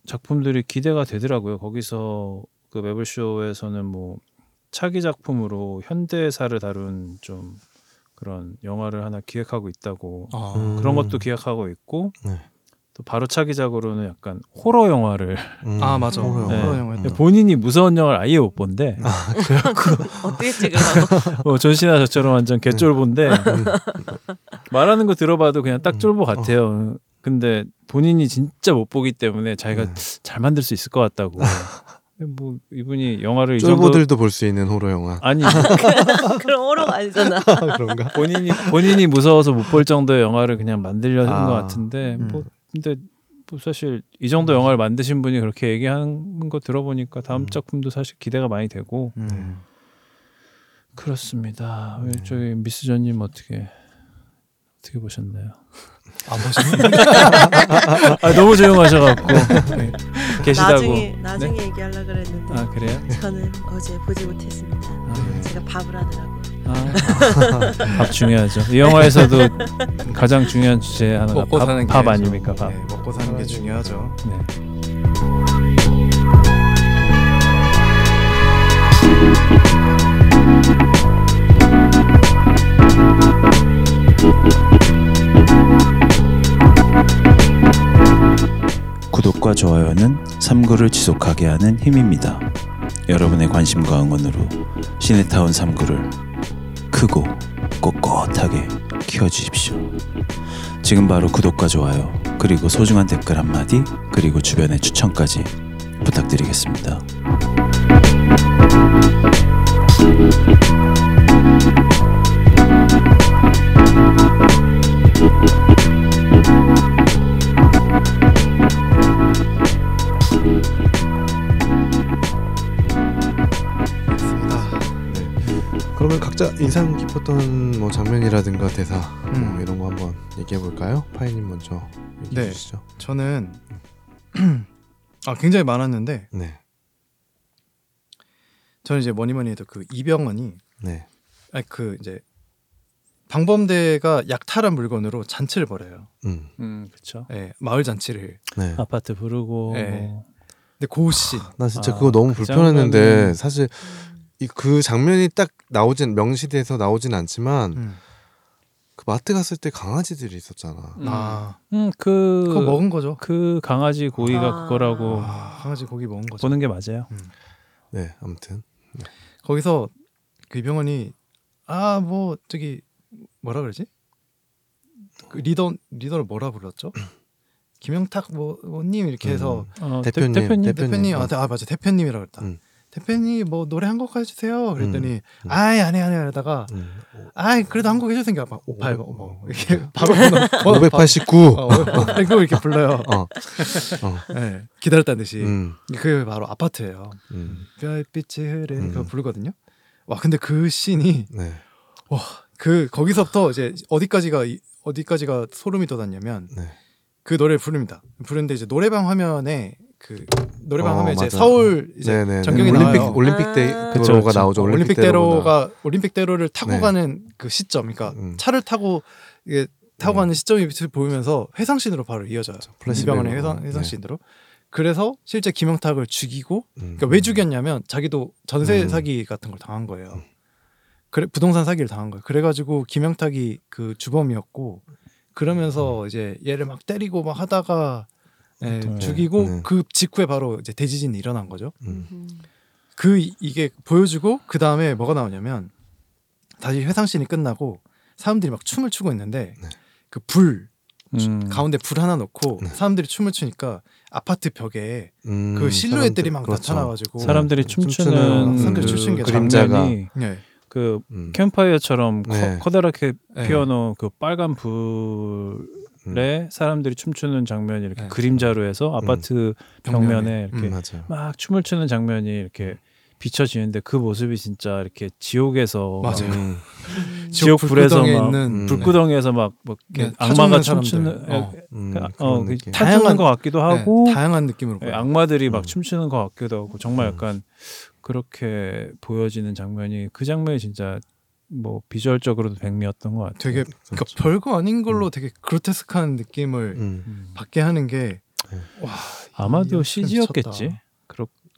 작품들이 기대가 되더라고요. 거기서 그 웨블쇼에서는 뭐 차기 작품으로 현대사를 다룬 좀 그런 영화를 하나 기획하고 있다고 아. 음. 그런 것도 기획하고 있고 네. 또 바로 차기작으로는 약간 호러 영화를 음, 아, 맞아. 호러 네. 호러 영화. 음. 본인이 무서운 영화를 아예 못 본데 어떻게 찍으려고? 뭐 전시나 저처럼 완전 개쫄보인데 말하는 거 들어봐도 그냥 딱 쫄보 같아요. 근데 본인이 진짜 못 보기 때문에 자기가 네. 잘 만들 수 있을 것 같다고. 뭐 이분이 영화를 이 정도 쫄보들도 볼수 있는 호러 영화. 아니 그럼 호러가 아니잖아. 그런가? 본인이 본인이 무서워서 못 볼 정도의 영화를 그냥 만들려는 아. 것 같은데 음. 뭐 근데 또 사실 이 정도 영화를 만드신 분이 그렇게 얘기하는 거 들어보니까 다음 음. 작품도 사실 기대가 많이 되고 음. 그렇습니다. 왜 저희 미스전님 어떻게 어떻게 보셨나요? 안 보시는 아 너무 조용하셔갖고 네. 계시다고. 나중에 나중에 얘기하려 그랬는데 아 그래요? 저는 어제 보지 못했습니다. 아, 제가 밥을 하느라고. 아, 밥 중요하죠. 이 영화에서도 가장 중요한 주제 하나가 먹고 밥, 사는 게밥 좀- 아닙니까? 밥. 네, 먹고 사는 게 중요하죠. 네. 구독과 좋아요는 삼구를 지속하게 하는 힘입니다. 여러분의 관심과 응원으로 시네타운 3구를 크고 꼿꼿하게 키워주십시오. 지금 바로 구독과 좋아요 그리고 소중한 댓글 한마디 그리고 주변의 추천까지 부탁드리겠습니다. 그러면 각자 인상 깊었던 뭐 장면이라든가 대사 음. 뭐 이런 거 한번 얘기해 볼까요? 파이님 먼저 얘기해 네. 주시죠. 저는 아 굉장히 많았는데 네, 저는 이제 뭐니 뭐니 해도 그 이병헌이 네, 아니 그 이제 방범대가 약탈한 물건으로 잔치를 벌여요. 음, 음 그렇죠. 예, 마을 잔치를. 네. 아파트 부르고 네. 뭐. 근데 그 씬. 나 진짜 아, 그거 너무 그 불편했는데 장면은- 사실 이 그 장면이 딱 나오진 명시돼서 나오진 않지만 음. 그 마트 갔을 때 강아지들이 있었잖아. 음. 아 음 그 그거 먹은 거죠. 그 강아지 고기가 아. 그거라고 아, 강아지 고기 먹은 거죠. 보는 게 맞아요. 네, 아무튼 거기서 그 이병헌이 아 뭐 저기 뭐라 그러지? 그 리더 리더를 뭐라 불렀죠? 김영탁 뭐 뭐님 이렇게 해서 어, 대표님, 대, 대표님 대표- 대표님 아, 음. 대- 아 맞아 대표님이라 그랬다. 음. 대표님 뭐 노래 한 곡 해주세요. 그랬더니 음. 아이 안해 안해 이러다가 음, 아이 그래도 한 곡 해주세요. 막 오팔 오- 뭐 오- 이렇게 바로 번호 589. 어, 589 이렇게 불러요. 어, 어, 네, 기다렸다는 듯이 음, 그 바로 아파트예요. 음, 별빛이 흐르 음. 그거 부르거든요. 와 근데 그 씬이 네, 그 거기서부터 이제 어디까지가 이- 어디까지가 소름이 돋았냐면 네. 그 노래를 부릅니다. 부르는데 이제 노래방 화면에 그 노래방 어, 화면 이제 맞아. 서울 이제 네, 네, 네. 전경이 올림픽 나와요. 올림픽 대 아. 도로가 그쵸. 나오죠. 어, 올림픽 대로가 올림픽 대로를 타고 네. 가는 그 시점, 그러니까 음. 차를 타고 이게 타고 음. 가는 시점이 보이면서 회상신으로 바로 이어져요. 플래시백으로. 이병헌의 회상 네. 회상신으로. 그래서 실제 김영탁을 죽이고 음. 그러니까 왜 죽였냐면 자기도 전세 음. 사기 같은 걸 당한 거예요. 그래 부동산 사기를 당한 거예요. 그래가지고 김영탁이 그 주범이었고 그러면서 이제 얘를 막 때리고 막 하다가 예, 네. 죽이고 네. 그 직후에 바로 이제 대지진이 일어난 거죠. 음. 음. 그 이- 이게 보여주고 그 다음에 뭐가 나오냐면 다시 회상씬이 끝나고 사람들이 막 춤을 추고 있는데 네. 그불 음. 가운데 불 하나 놓고 네. 사람들이 춤을 추니까 아파트 벽에 음, 그 실루엣들이 막 그렇죠. 나타나가지고 사람들이 춤추는 춤추는 사람들이 그게 그림자가. 장면이 네. 그 음. 캠파이어처럼 네. 커, 다랗게 네. 피워놓은 그 빨간 불 에 사람들이 춤추는 장면이 이렇게 네. 그림자로 해서 아파트 벽면에 이렇게 음. 맞아요. 막 춤을 추는 장면이 이렇게 비춰지는데 그 모습이 진짜 이렇게 지옥에서 막 맞아요. 음. 지옥 불에서 막 있는 음. 불구덩이에서 막, 막 네, 이렇게 악마가. 춤추는 어. 음, 그, 그런 어, 그 다양한- 것 같기도 네, 하고 다양한 느낌으로 예. 악마들이 막 음. 춤추는 것 같기도 하고 정말 음. 약간 그렇게 보여지는 장면이 그 장면이 진짜 뭐 비주얼적으로도 백미였던 것 같아요. 되게 그러니까 별거 아닌 걸로 되게 그로테스크한 느낌을 음. 음. 받게 하는 게 네. 와, 아마도 이 CG였겠지.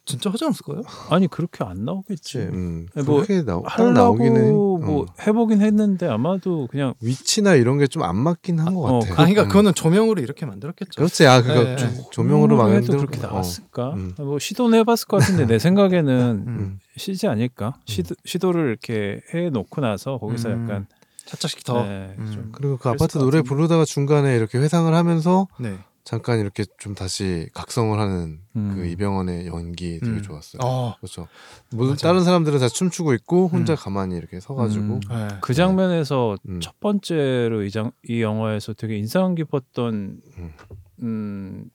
진짜 하지 않았을까요? 아니 그렇게 안 나오겠지. 음. 뭐 그렇게 나, 나오기는 뭐 어. 해보긴 했는데 아마도 그냥 위치나 이런 게 좀 안 맞긴 한것 어, 같아. 아, 그러니까 음. 그거는 조명으로 이렇게 만들었겠죠. 그렇지. 아 그거 네. 조- 조명으로 막 해도 만들- 그렇게 어. 나왔을까? 음. 뭐 시도는 해봤을 것 같은데 내 생각에는 음. CG 아닐까? 시도, 시도를 이렇게 해놓고 나서 거기서 음. 약간 차차씩 더. 네, 음. 좀 그리고 그 아파트 것 노래. 부르다가 중간에 이렇게 회상을 하면서 네. 잠깐 이렇게 좀 다시 각성을 하는 음. 그 이병헌의 연기 되게 음. 좋았어요. 어. 그렇죠. 모든. 다른 사람들은 다 춤추고 있고 혼자 음. 가만히 이렇게 서가지고 음. 네. 그 장면에서 음. 첫 번째로 이, 장, 이 영화에서 되게 인상 깊었던 음. 음,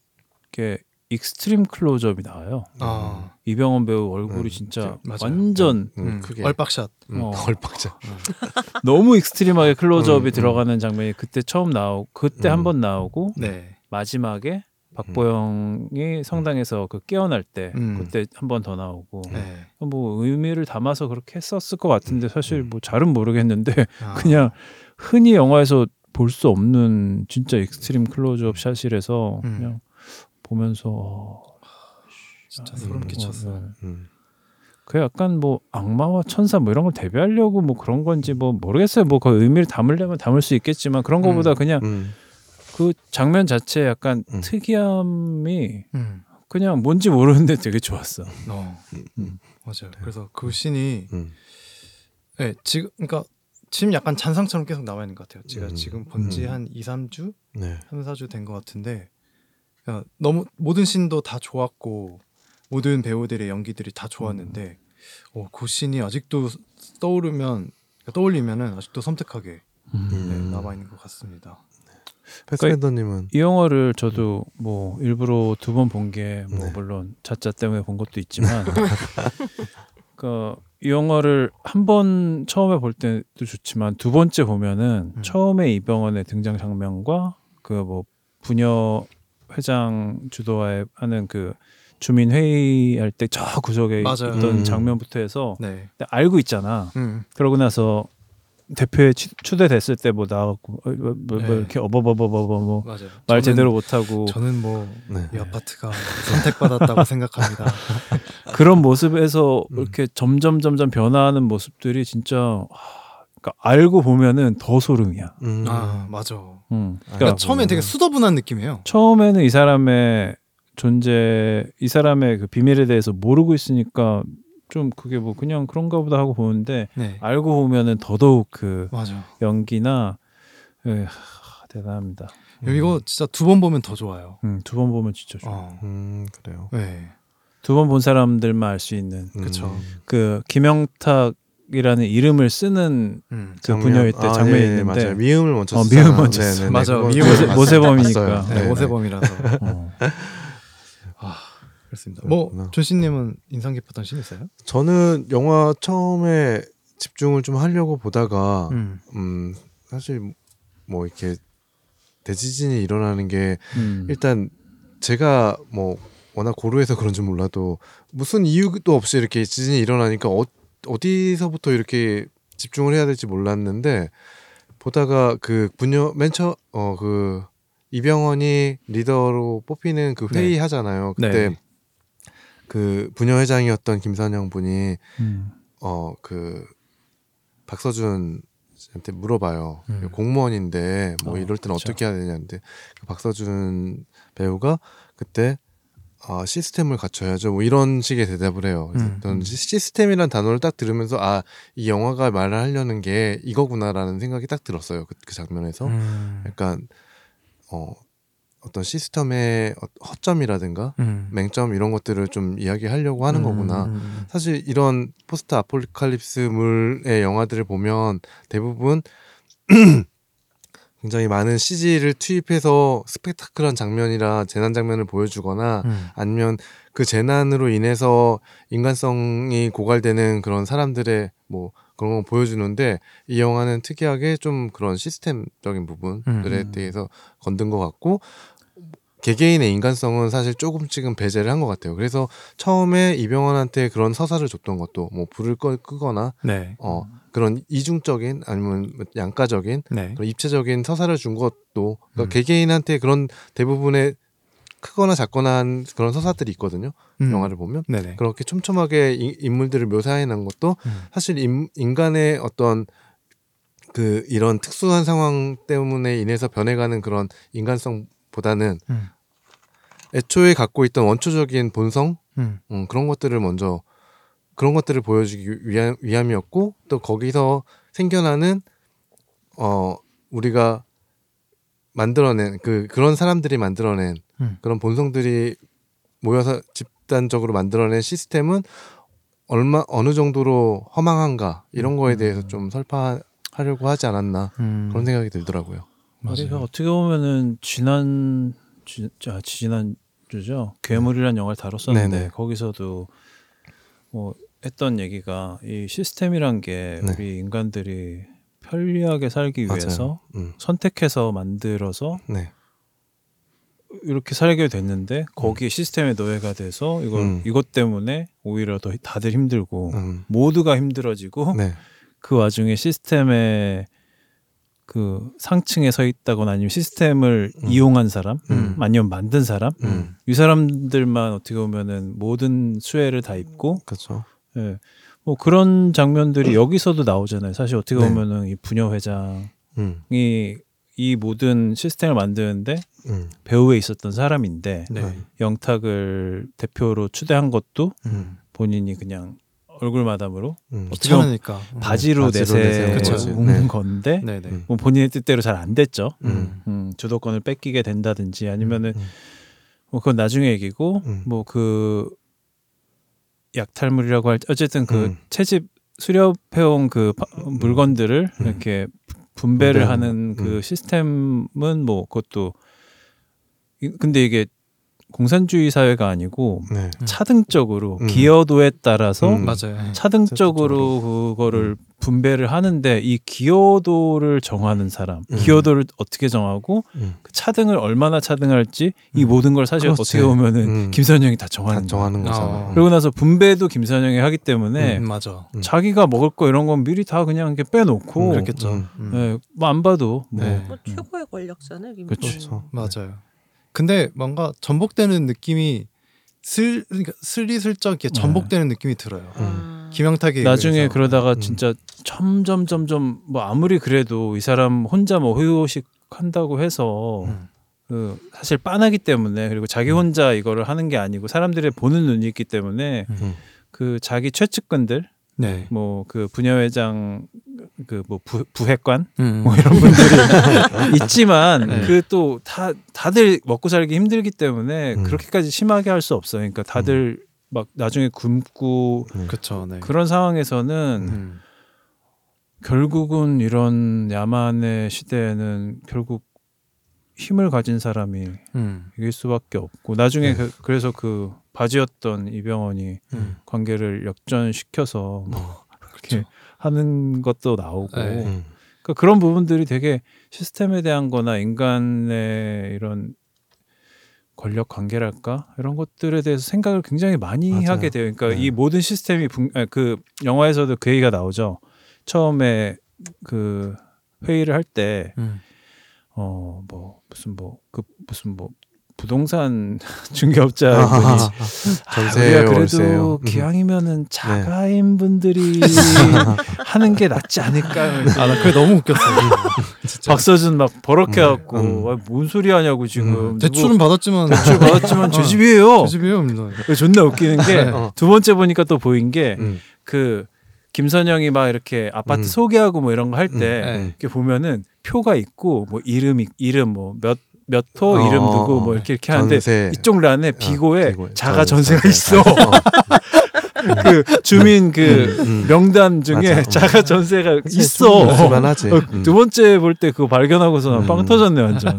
게 extreme 클로즈업이 나와요. 아, 이병헌 배우 얼굴이 음, 진짜 맞아요. 완전 음, 음, 크게 얼빡샷. 음, 어. 얼빡샷. 너무 extreme하게 클로즈업이. 들어가는 장면이 그때 처음 나오고 그때 음. 한번 나오고 네. 마지막에 박보영이 성당에서 그 깨어날 때 음. 그때 한 번 더 나오고 네. 뭐 의미를 담아서 그렇게 했었을 것 같은데 사실 음. 뭐 잘은 모르겠는데 아, 그냥 흔히 영화에서 볼 수 없는 진짜 extreme 클로즈업 샷이라서 음. 그냥 보면서 어, 진짜 아, 소름 어, 끼쳤어. 네. 음. 그 약간 뭐 악마와 천사 뭐 이런 걸 대비하려고 뭐 그런 건지 뭐 모르겠어요. 뭐 그 의미를 담으려면 담을 수 있겠지만 그런 거보다 음. 그냥 음. 그 장면 자체 약간 음. 특이함이 음. 그냥 뭔지 모르는데 되게 좋았어. 어. 음. 맞아요. 그래서 그 씬이 음. 네, 지금 그러니까 지금 약간 잔상처럼 계속 나와 있는 것 같아요. 제가 음. 지금 본지 음. 한 2, 3주, 네. 3, 4주 된 것 같은데 그냥 너무 모든 씬도 다 좋았고 모든 배우들의 연기들이 다 좋았는데 어, 그 씬이 아직도 떠오르면 떠올리면은 아직도 섬뜩하게 음. 네, 음. 남아 있는 것 같습니다. 패스맨더님은 이 영화를 저도 뭐 일부러 두 번 본 게뭐 네. 물론 자자 때문에 본 것도 있지만 그이 영화를 한 번 처음에 볼 때도 좋지만 두 번째 보면은 음. 처음에 이병헌의 등장 장면과 그 뭐 부녀 회장 주도하에 하는 그 주민 회의할 때 저 구석에 맞아요. 있던 음. 장면부터 해서 네. 알고 있잖아. 음. 그러고 나서 대표에 추- 추대됐을 때뭐 나왔고 어, 뭐, 뭐, 뭐 네. 이렇게 어버버버버버 뭐말 맞아요. 저는- 제대로 못하고 저는 뭐이 네. 아파트가 선택받았다고 생각합니다. 그런 모습에서 음. 이렇게 점점 점점 변화하는 모습들이 진짜 하, 그러니까 알고 보면은 더 소름이야. 음. 아 맞아. 음. 그러니까 그러니까 처음엔 되게 수더분한 느낌이에요. 처음에는 이 사람의 존재, 이 사람의 그 비밀에 대해서 모르고 있으니까 좀 그게 뭐 그냥 그런가 보다 하고 보는데 네. 알고 보면은 더더욱 그 맞아. 연기나 예, 하, 대단합니다. 이거 진짜 두 번 보면 더 좋아요. 음, 두 번 보면 진짜 좋아. 어. 음, 그래요. 네. 두 번 본 사람들만 알 수 있는. 음. 그 김영탁 이라는 이름을 쓰는 음. 그 부녀일 때 아, 장면이 예, 있는데 맞아요. 미음을 먼저 어. 미음을 먼저 네네네. 써. 맞아, 그건 미음을 봤어요. 모세- 모세범이니까. 네, 네네. 오세범이라서 어. 그렇습니다. 뭐. 존씨님은 인상 깊었던 씬 있어요? 저는 영화 처음에 집중을 좀 하려고 보다가 음. 음, 사실 뭐 이렇게 대지진이 일어나는 게 음. 일단 제가 뭐 워낙 고루해서 그런지 몰라도 무슨 이유도 없이 이렇게 지진이 일어나니까 어, 어디서부터 이렇게 집중을 해야 될지 몰랐는데 보다가 그 분녀 맨처 어그 이병헌이 리더로 뽑히는 그 회의 네. 하잖아요. 그때 네. 그 부녀 회장이었던 김선영 분이 음. 어그 박서준 씨한테 물어봐요. 음. 공무원인데 뭐 어, 이럴 땐 그쵸. 어떻게 해야 되냐는데 그 박서준 배우가 그때 아 시스템을 갖춰야죠. 뭐 이런 식의 대답을 해요. 그래서 음. 저는 시스템이란 단어를 딱 들으면서 아 이 영화가 말을 하려는 게 이거구나라는 생각이 딱 들었어요. 그, 그 장면에서 음. 약간 어 어떤 시스템의 어- 허점이라든가 음. 맹점 이런 것들을 좀 이야기하려고 하는 음, 거구나. 음, 사실 이런 포스트 아포칼립스물의 영화들을 보면 대부분 굉장히 많은 CG를 투입해서 스펙타클한 장면이라 재난 장면을 보여주거나 음. 아니면 그 재난으로 인해서 인간성이 고갈되는 그런 사람들의 뭐 그런 걸 보여주는데 이 영화는 특이하게 좀 그런 시스템적인 부분들에 음. 대해서 건든 것 같고 개개인의 인간성은 사실 조금씩은 배제를 한 것 같아요. 그래서 처음에 이병헌한테 그런 서사를 줬던 것도 뭐 불을 꺼, 끄거나 네. 어 그런 이중적인 아니면 양가적인 네. 그런 입체적인 서사를 준 것도 그러니까 음. 개개인한테 그런 대부분의 크거나 작거나 한 그런 서사들이 있거든요. 음. 영화를 보면 네네. 그렇게 촘촘하게 이- 인물들을 묘사해 놓은 것도 음. 사실 인, 인간의 어떤 그 이런 특수한 상황 때문에 인해서 변해가는 그런 인간성보다는 음. 애초에 갖고 있던 원초적인 본성 음. 음, 그런 것들을 먼저 그런 것들을 보여주기 위함, 위함이었고 또 거기서 생겨나는 어 우리가 만들어낸 그 그런 사람들이 만들어낸 음. 그런 본성들이 모여서 집단적으로 만들어낸 시스템은 얼마 어느 정도로 허망한가 이런 거에 대해서 좀 설파하려고 하지 않았나 음. 그런 생각이 들더라고요. 맞아요. 어떻게 보면은 지난 지, 아, 지난 주죠. 괴물이라는 영화를 다뤘었는데 네네. 거기서도 뭐 했던 얘기가 이 시스템이란 게 네. 우리 인간들이 편리하게 살기 위해서. 음. 선택해서 만들어서 네. 이렇게 살게 됐는데 거기에 시스템의 노예가 돼서 이걸 음. 이것 때문에 오히려 더 다들 힘들고 음. 모두가 힘들어지고 네. 그 와중에 시스템의 그 상층에 서 있다거나 아니면 시스템을 음. 이용한 사람 음. 아니면 만든 사람 음. 이 사람들만 어떻게 보면은 모든 수혜를 다 입고 그렇죠. 예. 뭐 그런 장면들이 여기서도 나오잖아요. 사실 어떻게 네. 보면은 이 부녀 회장이 음. 이 모든 시스템을 만드는데 음. 배후에 있었던 사람인데 네. 영탁을 대표로 추대한 것도 음. 본인이 그냥 얼굴 마담으로 음. 어떻게 보면 귀찮으니까. 바지로, 바지로 내세운. 네. 네. 건데 네네. 음. 뭐 본인의 뜻대로 잘 안 됐죠. 음. 음, 주도권을 뺏기게 된다든지 아니면은 음. 뭐 그건 나중에 얘기고 음. 뭐그 약탈물이라고 할 어쨌든 그 음. 채집 수렵해온 그 바- 물건들을 음. 이렇게 분배를 하는 거. 그 음. 시스템은 뭐 그것도 이- 근데 이게 공산주의 사회가 아니고 네. 음. 차등적으로 음. 기여도에 따라서 음. 맞아요. 차등적으로 그거를 분배를 하는데 이 기여도를 정하는 사람, 음. 기여도를 어떻게 정하고 음. 그 차등을 얼마나 차등할지 이 음. 모든 걸 사실 그렇지. 어떻게 보면은 음. 김선영이 다 정하는 다. 정하는 거잖아. 어. 그러고 나서 분배도 김선영이 하기 때문에 음, 맞아. 음. 자기가 먹을 거 이런 건 미리 다 그냥 이렇게 빼놓고 음, 그렇겠죠. 음. 음. 예, 뭐안 봐도 뭐 네. 뭐 최고의 권력자네. 김 그쵸. 그렇죠. 맞아요. 근데 뭔가 전복되는 느낌이 슬 그러니까 스리슬쩍 이렇게 네. 전복되는 느낌이 들어요. 아. 김영탁이 나중에 의해서. 그러다가 음. 진짜 점점 점점 뭐 아무리 그래도 이 사람 혼자 뭐 호요식 한다고 해서 음. 그 사실 빤하기 때문에 그리고 자기 혼자 이거를 하는 게 아니고 사람들의 보는 눈이 있기 때문에 음. 그 자기 최측근들 네. 뭐그 부녀회장 그 뭐 부회관 음. 뭐 이런 분들이 있지만 네. 그또 다 다들 먹고 살기 힘들기 때문에 음. 그렇게까지 심하게 할 수 없어요. 그러니까 다들 막 나중에 굶고 그렇죠. 네. 그런 상황에서는 음. 결국은 이런 야만의 시대에는 결국 힘을 가진 사람이 음. 이길 수밖에 없고 나중에 네. 그, 그래서 그 바지였던 이병헌이 음. 관계를 역전시켜서 뭐 그렇게 그렇죠. 하는 것도 나오고 네. 음. 그러니까 그런 부분들이 되게 시스템에 대한 거나 인간의 이런 권력 관계랄까 이런 것들에 대해서 생각을 굉장히 많이 맞아요. 하게 돼요. 그러니까 네. 이 모든 시스템이 분, 아, 그 영화에서도 그 얘기가 나오죠. 처음에 그 회의를 할때 음. 어뭐 무슨 뭐 그 무슨 뭐 부동산 중개업자 분이 아, 전세 우리가 그래도. 음. 기왕이면은 자가인 분들이 하는 게 낫지 않을까. 아, 나 그게 너무 웃겼어. 진짜. 박서준 막 버럭해갖고 음. 아, 뭔 소리 하냐고 지금 음. 대출은 받았지만 대출 받았지만 제 어. 집이에요. 제 집이에요. 뭐. 존나 웃기는 게 어. 두 번째 보니까 또 보인 게 음. 그 김선영이 막 이렇게 아파트 음. 소개하고 뭐 이런 거 할때 네. 이렇게 보면은 표가 있고 뭐 이름 이- 이름 뭐 몇 몇호 어, 이름 어, 누구 어. 뭐 이렇게 이렇게 하는데 전세. 이쪽 란에 비고에 비고에 자가 전세, 전세가 전세. 있어. 어. 그 주민 그 음. 명단 중에 맞아. 음. 자가 전세가 그치, 있어. 있을만하지. 어, 음. 두 번째 볼 때 그거 발견하고서 난빵 음. 터졌네 완전.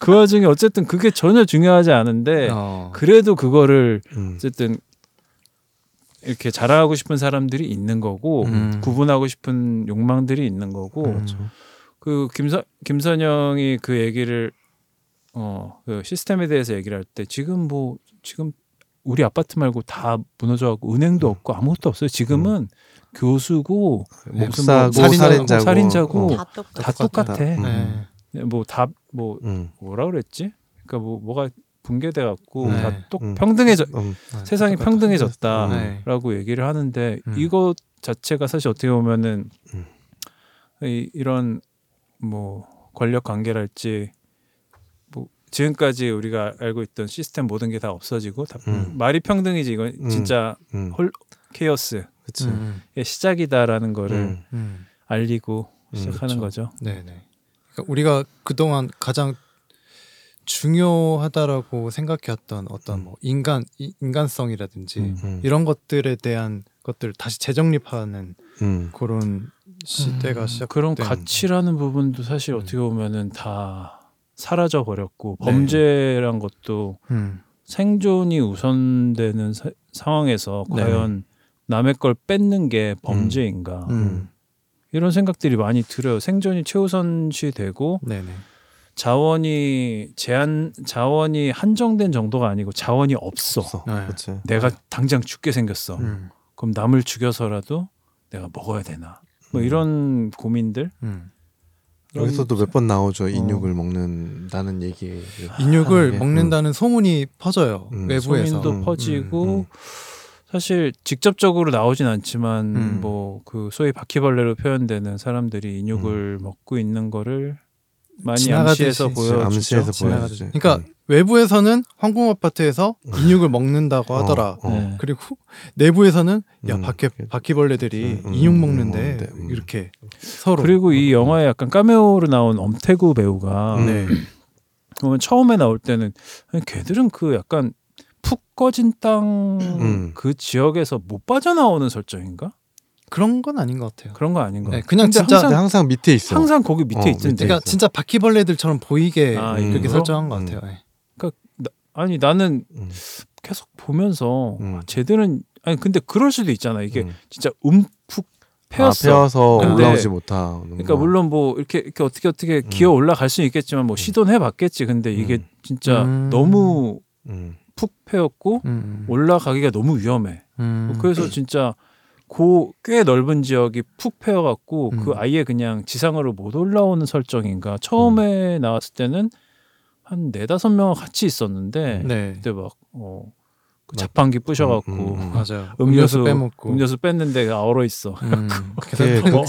그 와중에 어쨌든 그게 전혀 중요하지 않은데 어. 그래도 그거를 음. 어쨌든 이렇게 자랑하고 싶은 사람들이 있는 거고 음. 구분하고 싶은 욕망들이 있는 거고 음. 그 김선 김선영이 그 얘기를 어 그 시스템에 대해서 얘기를 할 때 지금 뭐 지금 우리 아파트 말고 다 무너져갖고 은행도 없고 아무것도 없어요. 지금은 교수고 목사고 무슨 뭐 살인자고, 살인자고 어. 다 똑같아. 다 똑같아. 음. 네. 뭐다뭐 음. 뭐라 그랬지? 그러니까 뭐 뭐가 붕괴돼 갖고 네. 다똑 음. 평등해져 음. 세상이. 평등해졌다라고 네. 얘기를 하는데 음. 이거 자체가 사실 어떻게 보면은 음. 이, 이런 뭐 권력 관계랄지 뭐 지금까지 우리가 알고 있던 시스템 모든 게 다 없어지고 다 음. 말이 평등이지 이건 음. 진짜 음. 홀 케이오스의 그치. 음. 시작이다라는 거를. 알리고 음, 시작하는 그렇죠. 거죠. 네 네. 그러니까 우리가 그동안 가장 중요하다라고 생각해왔던 어떤 음. 뭐 인간 이- 인간성이라든지 음. 음. 이런 것들에 대한 것들을 다시 재정립하는 음. 그런 시대가 음, 시작. 그런 된- 가치라는 부분도 사실 음. 어떻게 보면은 다 사라져 버렸고 네. 범죄란 것도 음. 생존이 우선되는 사- 상황에서 네. 과연 남의 걸 뺏는 게 범죄인가 음. 이런 생각들이 많이 들어요. 생존이 최우선시 되고 네네. 자원이 제한 자원이 한정된 정도가 아니고 자원이 없어. 없어. 네. 그렇지. 내가 당장 죽게 생겼어. 음. 그럼 남을 죽여서라도 내가 먹어야 되나? 뭐 음. 이런 고민들. 음. 여기서도 몇번 어. 나오죠. 인육을 먹는다는 얘기. 인육을 하는 게. 먹는다는 소문이 퍼져요 음. 외부에서. 소민도 음, 퍼지고 음, 음. 사실 직접적으로 나오진 않지만 음. 뭐그 소위 바퀴벌레로 표현되는 사람들이 인육을 먹고 있는 거를 많이 암시해서 보여주죠. 암시해서. 보여주지. 그러니까 외부에서는 황궁 아파트에서 인육을 먹는다고 하더라. 어, 어. 네. 그리고 내부에서는 야 음. 밖에 바퀴벌레들이 음, 인육 음, 먹는데 먹는데, 음. 이렇게 서로 그리고 이 영화에 약간 카메오로 나온 엄태구 배우가 음. 네. 보면 처음에 나올 때는 걔들은 그 약간 푹 꺼진 땅그 음. 지역에서 못 빠져나오는 설정인가? 그런 건 아닌 것 같아요. 그런 거 아닌 거. 네, 그냥 진짜 항상, 항상 밑에 있어. 항상 거기 밑에 어, 있던데. 그러니까 있어. 진짜 바퀴벌레들처럼 보이게 아, 그렇게? 설정한 것 음. 같아요. 네. 아니 나는 음. 계속 보면서 음. 아, 쟤들은 아니 근데 그럴 수도 있잖아. 이게 음. 진짜 움푹 아, 패였어. 펴서 근데- 올라오지 못하는. 그러니까 거. 물론 뭐 이렇게 이렇게 어떻게 어떻게 기어 올라갈 수는 있겠지만 뭐 시도는 해봤겠지. 근데 이게 음. 진짜 음. 너무 음. 푹 패였고 음. 올라가기가 너무 위험해. 음. 그래서 진짜 고꽤 넓은 지역이 푹 패여갖고 음. 그 아예 그냥 지상으로 못 올라오는 설정인가. 처음에 나왔을 때는 한 네다섯 명 같이 있었는데 네. 그때 막 어, 그 자판기 부셔갖고 음, 음, 음. 맞아요. 음료수 음료수 빼먹고. 음료수 뺐는데 얼어 있어. 음. 그게 어,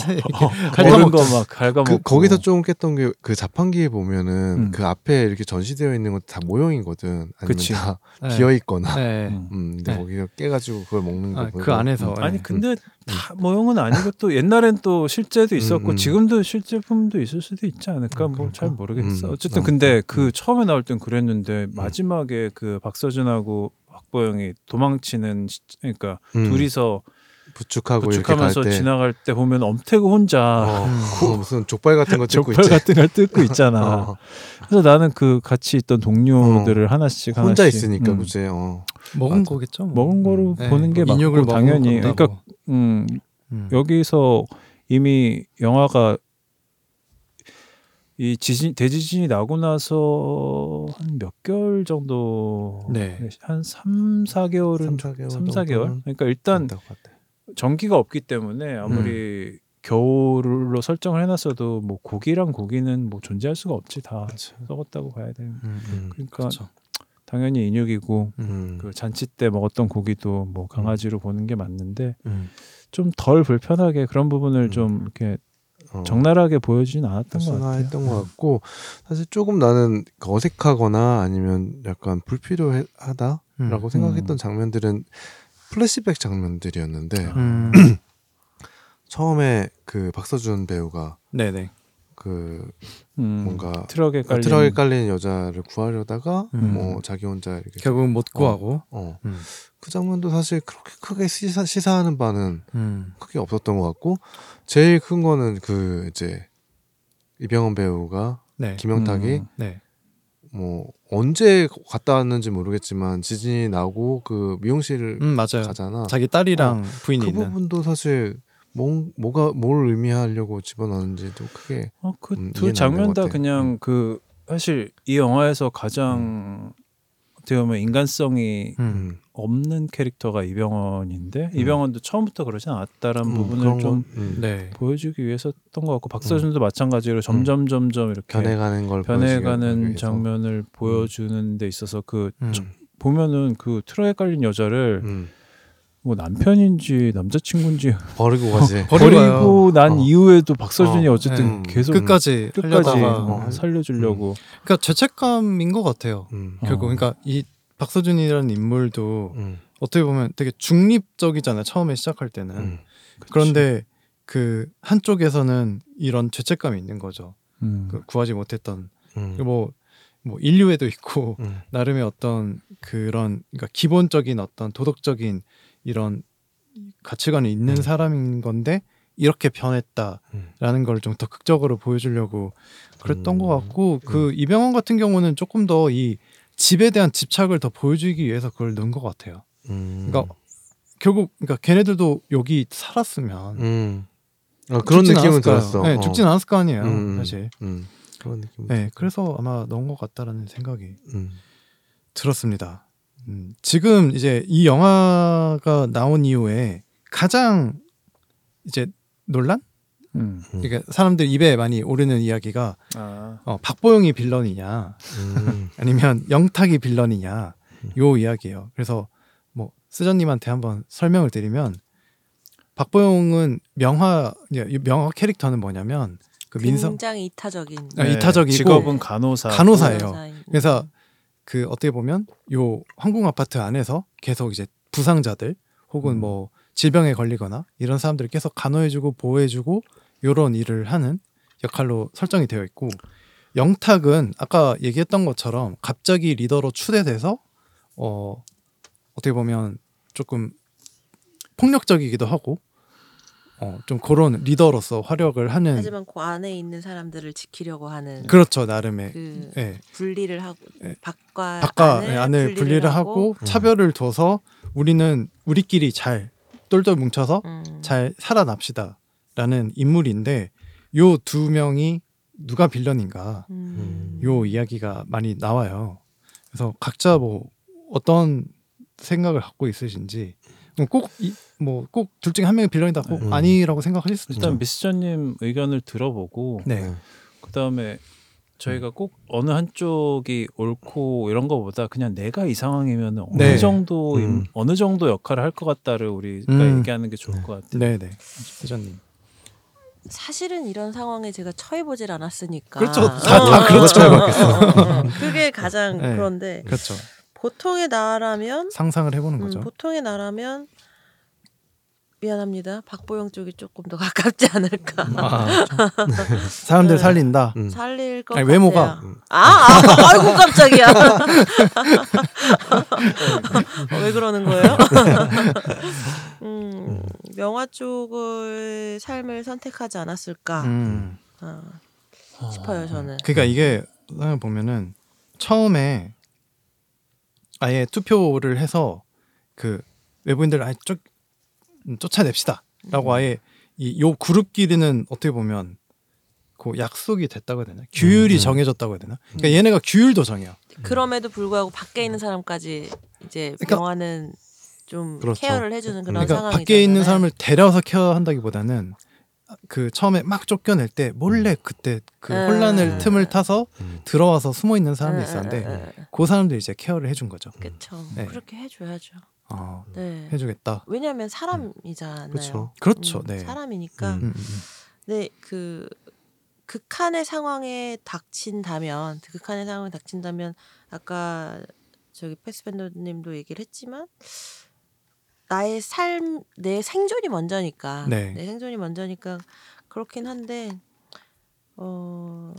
갉아먹죠. 얼은 거막. 그, 거기서 좀 깼던 게 그 자판기에 보면은 음. 그 앞에 이렇게 전시되어 있는 건 다 모형이거든. 아니면 그치. 다 네. 비어 있거나. 네. 음. 음, 근데 네. 거기서 깨가지고 그걸 먹는 거. 아, 그 안에서 음. 아니 네. 근데 다 모형은 아니고 또 옛날엔 또 실제도 있었고 음, 음. 지금도 실제품도 있을 수도 있지 않을까 뭐잘 그럴까? 모르겠어. 음, 어쨌든 음, 근데 음. 그 처음에 나올 땐 그랬는데 마지막에 그 박서준하고 박보 영이 도망치는 시, 그러니까 음. 둘이서 부축하고 부축하면서 때. 지나갈 때 보면 엄태구 혼자 어, 그거 무슨 족발 같은 거 뜯고 족발 있지. 같은 걸 뜯고 있잖아. 어, 그래서 나는 그 같이 있던 동료들을 하나씩 혼자 하나씩, 있으니까 음, 그지. 어. 먹은 맞아. 거겠죠. 뭐. 먹은 거로 네, 보는 게뭐 인육을 맞고 먹은 당연히 건다고. 그러니까 음, 음. 여기서 이미 영화가 이 지진 대지진이 나고 나서 한 몇 개월 정도 네. 한 3, 4개월은 3, 4개월 3, 4개월. 그러니까 일단. 전기가 없기 때문에 아무리 겨울로 설정을 해놨어도 뭐 고기랑 고기는 뭐 존재할 수가 없지 다 그치. 썩었다고 봐야 돼. 음. 음. 그러니까 그렇죠. 당연히 인육이고 음. 그 잔치 때 먹었던 고기도 뭐 강아지로 보는 게 맞는데 음. 좀덜 불편하게 그런 부분을 음. 좀 이렇게 어. 적나라하게 보여주진 않았던 것 같아요. person화했던 것 같고 사실 조금 나는 그 어색하거나 아니면 약간 불필요하다라고 음. 생각했던 음. 장면들은 플래시백 장면들이었는데 음. 처음에 그 박서준 배우가 네네. 그 음, 뭔가 트럭에 깔린 트럭에 깔린 여자를 구하려다가 음. 뭐 자기 혼자 이렇게 결국은 못 구하고. 어. 음. 그 장면도 사실 그렇게 크게 시사, 시사하는 바는 음. 크게 없었던 것 같고 제일 큰 거는 그 이제 이병헌 배우가 네. 김영탁이 음. 네. 뭐 언제 갔다 왔는지 모르겠지만 지진이 나고 그 미용실을 음 맞아요. 가잖아. 자기 딸이랑 부인이 그 있는. 부분도 사실 뭐, 뭐가 뭘 의미하려고 집어넣는지도 크게 어, 그 음, 두 장면 다. 그냥 그 사실 이 영화에서 가장 어떻게 보면 인간성이 음. 음, 없는 캐릭터가 이병헌인데 이병헌도 처음부터 그러지 않았다라는 음, 부분을 좀 건, 음, 네. 보여주기 위해서 했던 것 같고 박서준도 마찬가지로 점점 점점 이렇게 변해가는 걸 변해가는. 장면을 보여주는 데 있어서 그 음. 보면은 그 트럭에 깔린 여자를 음, 뭐 남편인지 남자친구인지 버리고 가지. 버리고 버리고 난 어. 이후에도 박서준이 어. 어. 쨌든 네. 계속 끝까지 끝까지 하려다가 어, 살려주려고 그러니까 죄책감인 것 같아요. 음, 어. 결국 그러니까 이 박서준이라는 인물도 음, 어떻게 보면 되게 중립적이잖아요. 처음에 시작할 때는. 음, 그런데 그 한쪽에서는 이런 죄책감이 있는 거죠. 음. 그 구하지 못했던 음, 뭐, 뭐 인류에도 있고 음, 나름의 어떤 그런 그러니까 기본적인 어떤 도덕적인 이런 가치관이 있는 음. 사람인 건데 이렇게 변했다라는 걸 좀 더 극적으로 보여주려고 그랬던 음. 것 같고 그 이병헌 같은 경우는 조금 더 이 집에 대한 집착을 더 보여주기 위해서 그걸 넣은 것 같아요. 음. 그러니까 결국 그러니까 걔네들도 여기 살았으면 음. 아, 그런 느낌은 않았을. 들었어. 네, 어. 죽진 않았을 거 아니에요, 음, 사실. 음. 그런 느낌. 네, 그래서 아마 넣은 것 같다라는 생각이 음. 들었습니다. 음, 지금 이제 이 영화가 나온 이후에 가장 이제 논란? 음. 음. 그러니까 사람들 입에 많이 오르는 이야기가 아, 어, 박보영이 빌런이냐 음. 아니면 영탁이 빌런이냐 요 이야기예요. 그래서 뭐 쓰전님한테 한번 설명을 드리면 박보영은 명화 이 명화 캐릭터는 뭐냐면 그 민성 굉장히 이타적인 아, 이타적이고 직업은 간호사. 간호사예요. 간호사인. 그래서 그 어떻게 보면 요 황궁 아파트 안에서 계속 이제 부상자들 혹은 뭐 질병에 걸리거나 이런 사람들을 계속 간호해주고 보호해주고 요런 일을 하는 역할로 설정이 되어 있고 영탁은 아까 얘기했던 것처럼 갑자기 리더로 추대돼서 어 어떻게 보면 조금 폭력적이기도 하고 어 좀 그런 리더로서 활약을 하는 하지만 그 안에 있는 사람들을 지키려고 하는 그렇죠 나름의 그 예. 분리를 하고 네. 밖과 바깥 안을, 안을 분리를 하고 음. 차별을 둬서 우리는 우리끼리 잘 똘똘 뭉쳐서 음. 잘 살아납시다라는 인물인데 요 두 명이 누가 빌런인가 음. 요 이야기가 많이 나와요. 그래서 각자 뭐 어떤 생각을 갖고 있으신지 꼭뭐 꼭 둘 중에 한 명이 빌런이다 꼭 음. 아니라고 생각하실 수도 일단 있죠. 미스저님 의견을 들어보고 네. 그 다음에 저희가 꼭 어느 한쪽이 옳고 이런 거보다 그냥 내가 이 상황이면 어느 네. 정도 음. 어느 정도 역할을 할 것 같다를 우리가 음. 얘기하는 게 좋을 것 같아요. 네, 네. 회장님. 사실은 이런 상황에 제가 처해보질 않았으니까 그렇죠. 어, 다- 다 어, 그렇죠. 어, 어. 그게 가장 네. 그런데 그렇죠. 보통의 나라면 상상을 해보는 음, 거죠. 보통의 나라면 미안합니다. 박보영 쪽이 조금 더 가깝지 않을까. 아, 사람들 네. 살린다. 음. 살릴 것 아니, 같아요. 외모가. 아, 아, 아이고 깜짝이야. 어, 왜 그러는 거예요? 음, 명화 쪽의 삶을 선택하지 않았을까 음. 어, 싶어요 저는. 그러니까 이게 보면은 처음에 아예 투표를 해서 그 외부인들 아예 쫓 음, 쫓아냅시다라고 아예 이 요 그룹끼리는 어떻게 보면 그 약속이 됐다고 해야 되나 규율이 음. 정해졌다고 해야 되나 그러니까 얘네가 규율도 정해요 그럼에도 불구하고 밖에 있는 사람까지 이제 그러니까- 명화는 좀 그렇죠. 케어를 해주는 그런 그러니까 상황이잖아요. 밖에 있는 사람을 데려서 케어한다기보다는 그 처음에 막 쫓겨낼 때 몰래 그때 그 음. 혼란을 틈을 타서 음. 들어와서 숨어 있는 사람이 음, 있었는데 음, 음, 음. 그 사람들 이제 케어를 해준 거죠. 그쵸. 네. 그렇게 해줘야죠. 아, 네. 해주겠다. 왜냐하면 사람이잖아요. 그렇죠. 음, 네. 사람이니까. 음. 음, 음, 음. 네, 그 극한의 상황에 닥친다면, 극한의 상황에 닥친다면 아까 저기 패스밴더님도 얘기를 했지만 나의 삶, 내 생존이 먼저니까, 네. 내 생존이 먼저니까 그렇긴 한데 어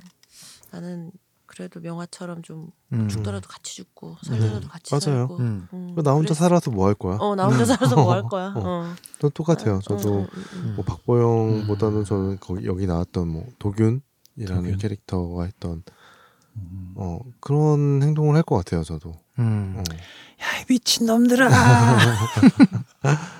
나는 그래도 명화처럼 좀 음. 죽더라도 같이 죽고 살더라도 같이 맞아요. 살고. 음. 음, 나 혼자 그랬- 살아서 뭐 할 거야? 어, 나 혼자 살아서 뭐 할 거야? 어. 어. 저 똑같아요. 어, 저도 음, 음, 음. 뭐 박보영보다는 저는 거기 여기 나왔던 뭐 도균이라는 도균. 캐릭터가 했던 음. 어 그런 행동을 할 것 같아요. 저도. 음. 어. 야, 이 미친 놈들아.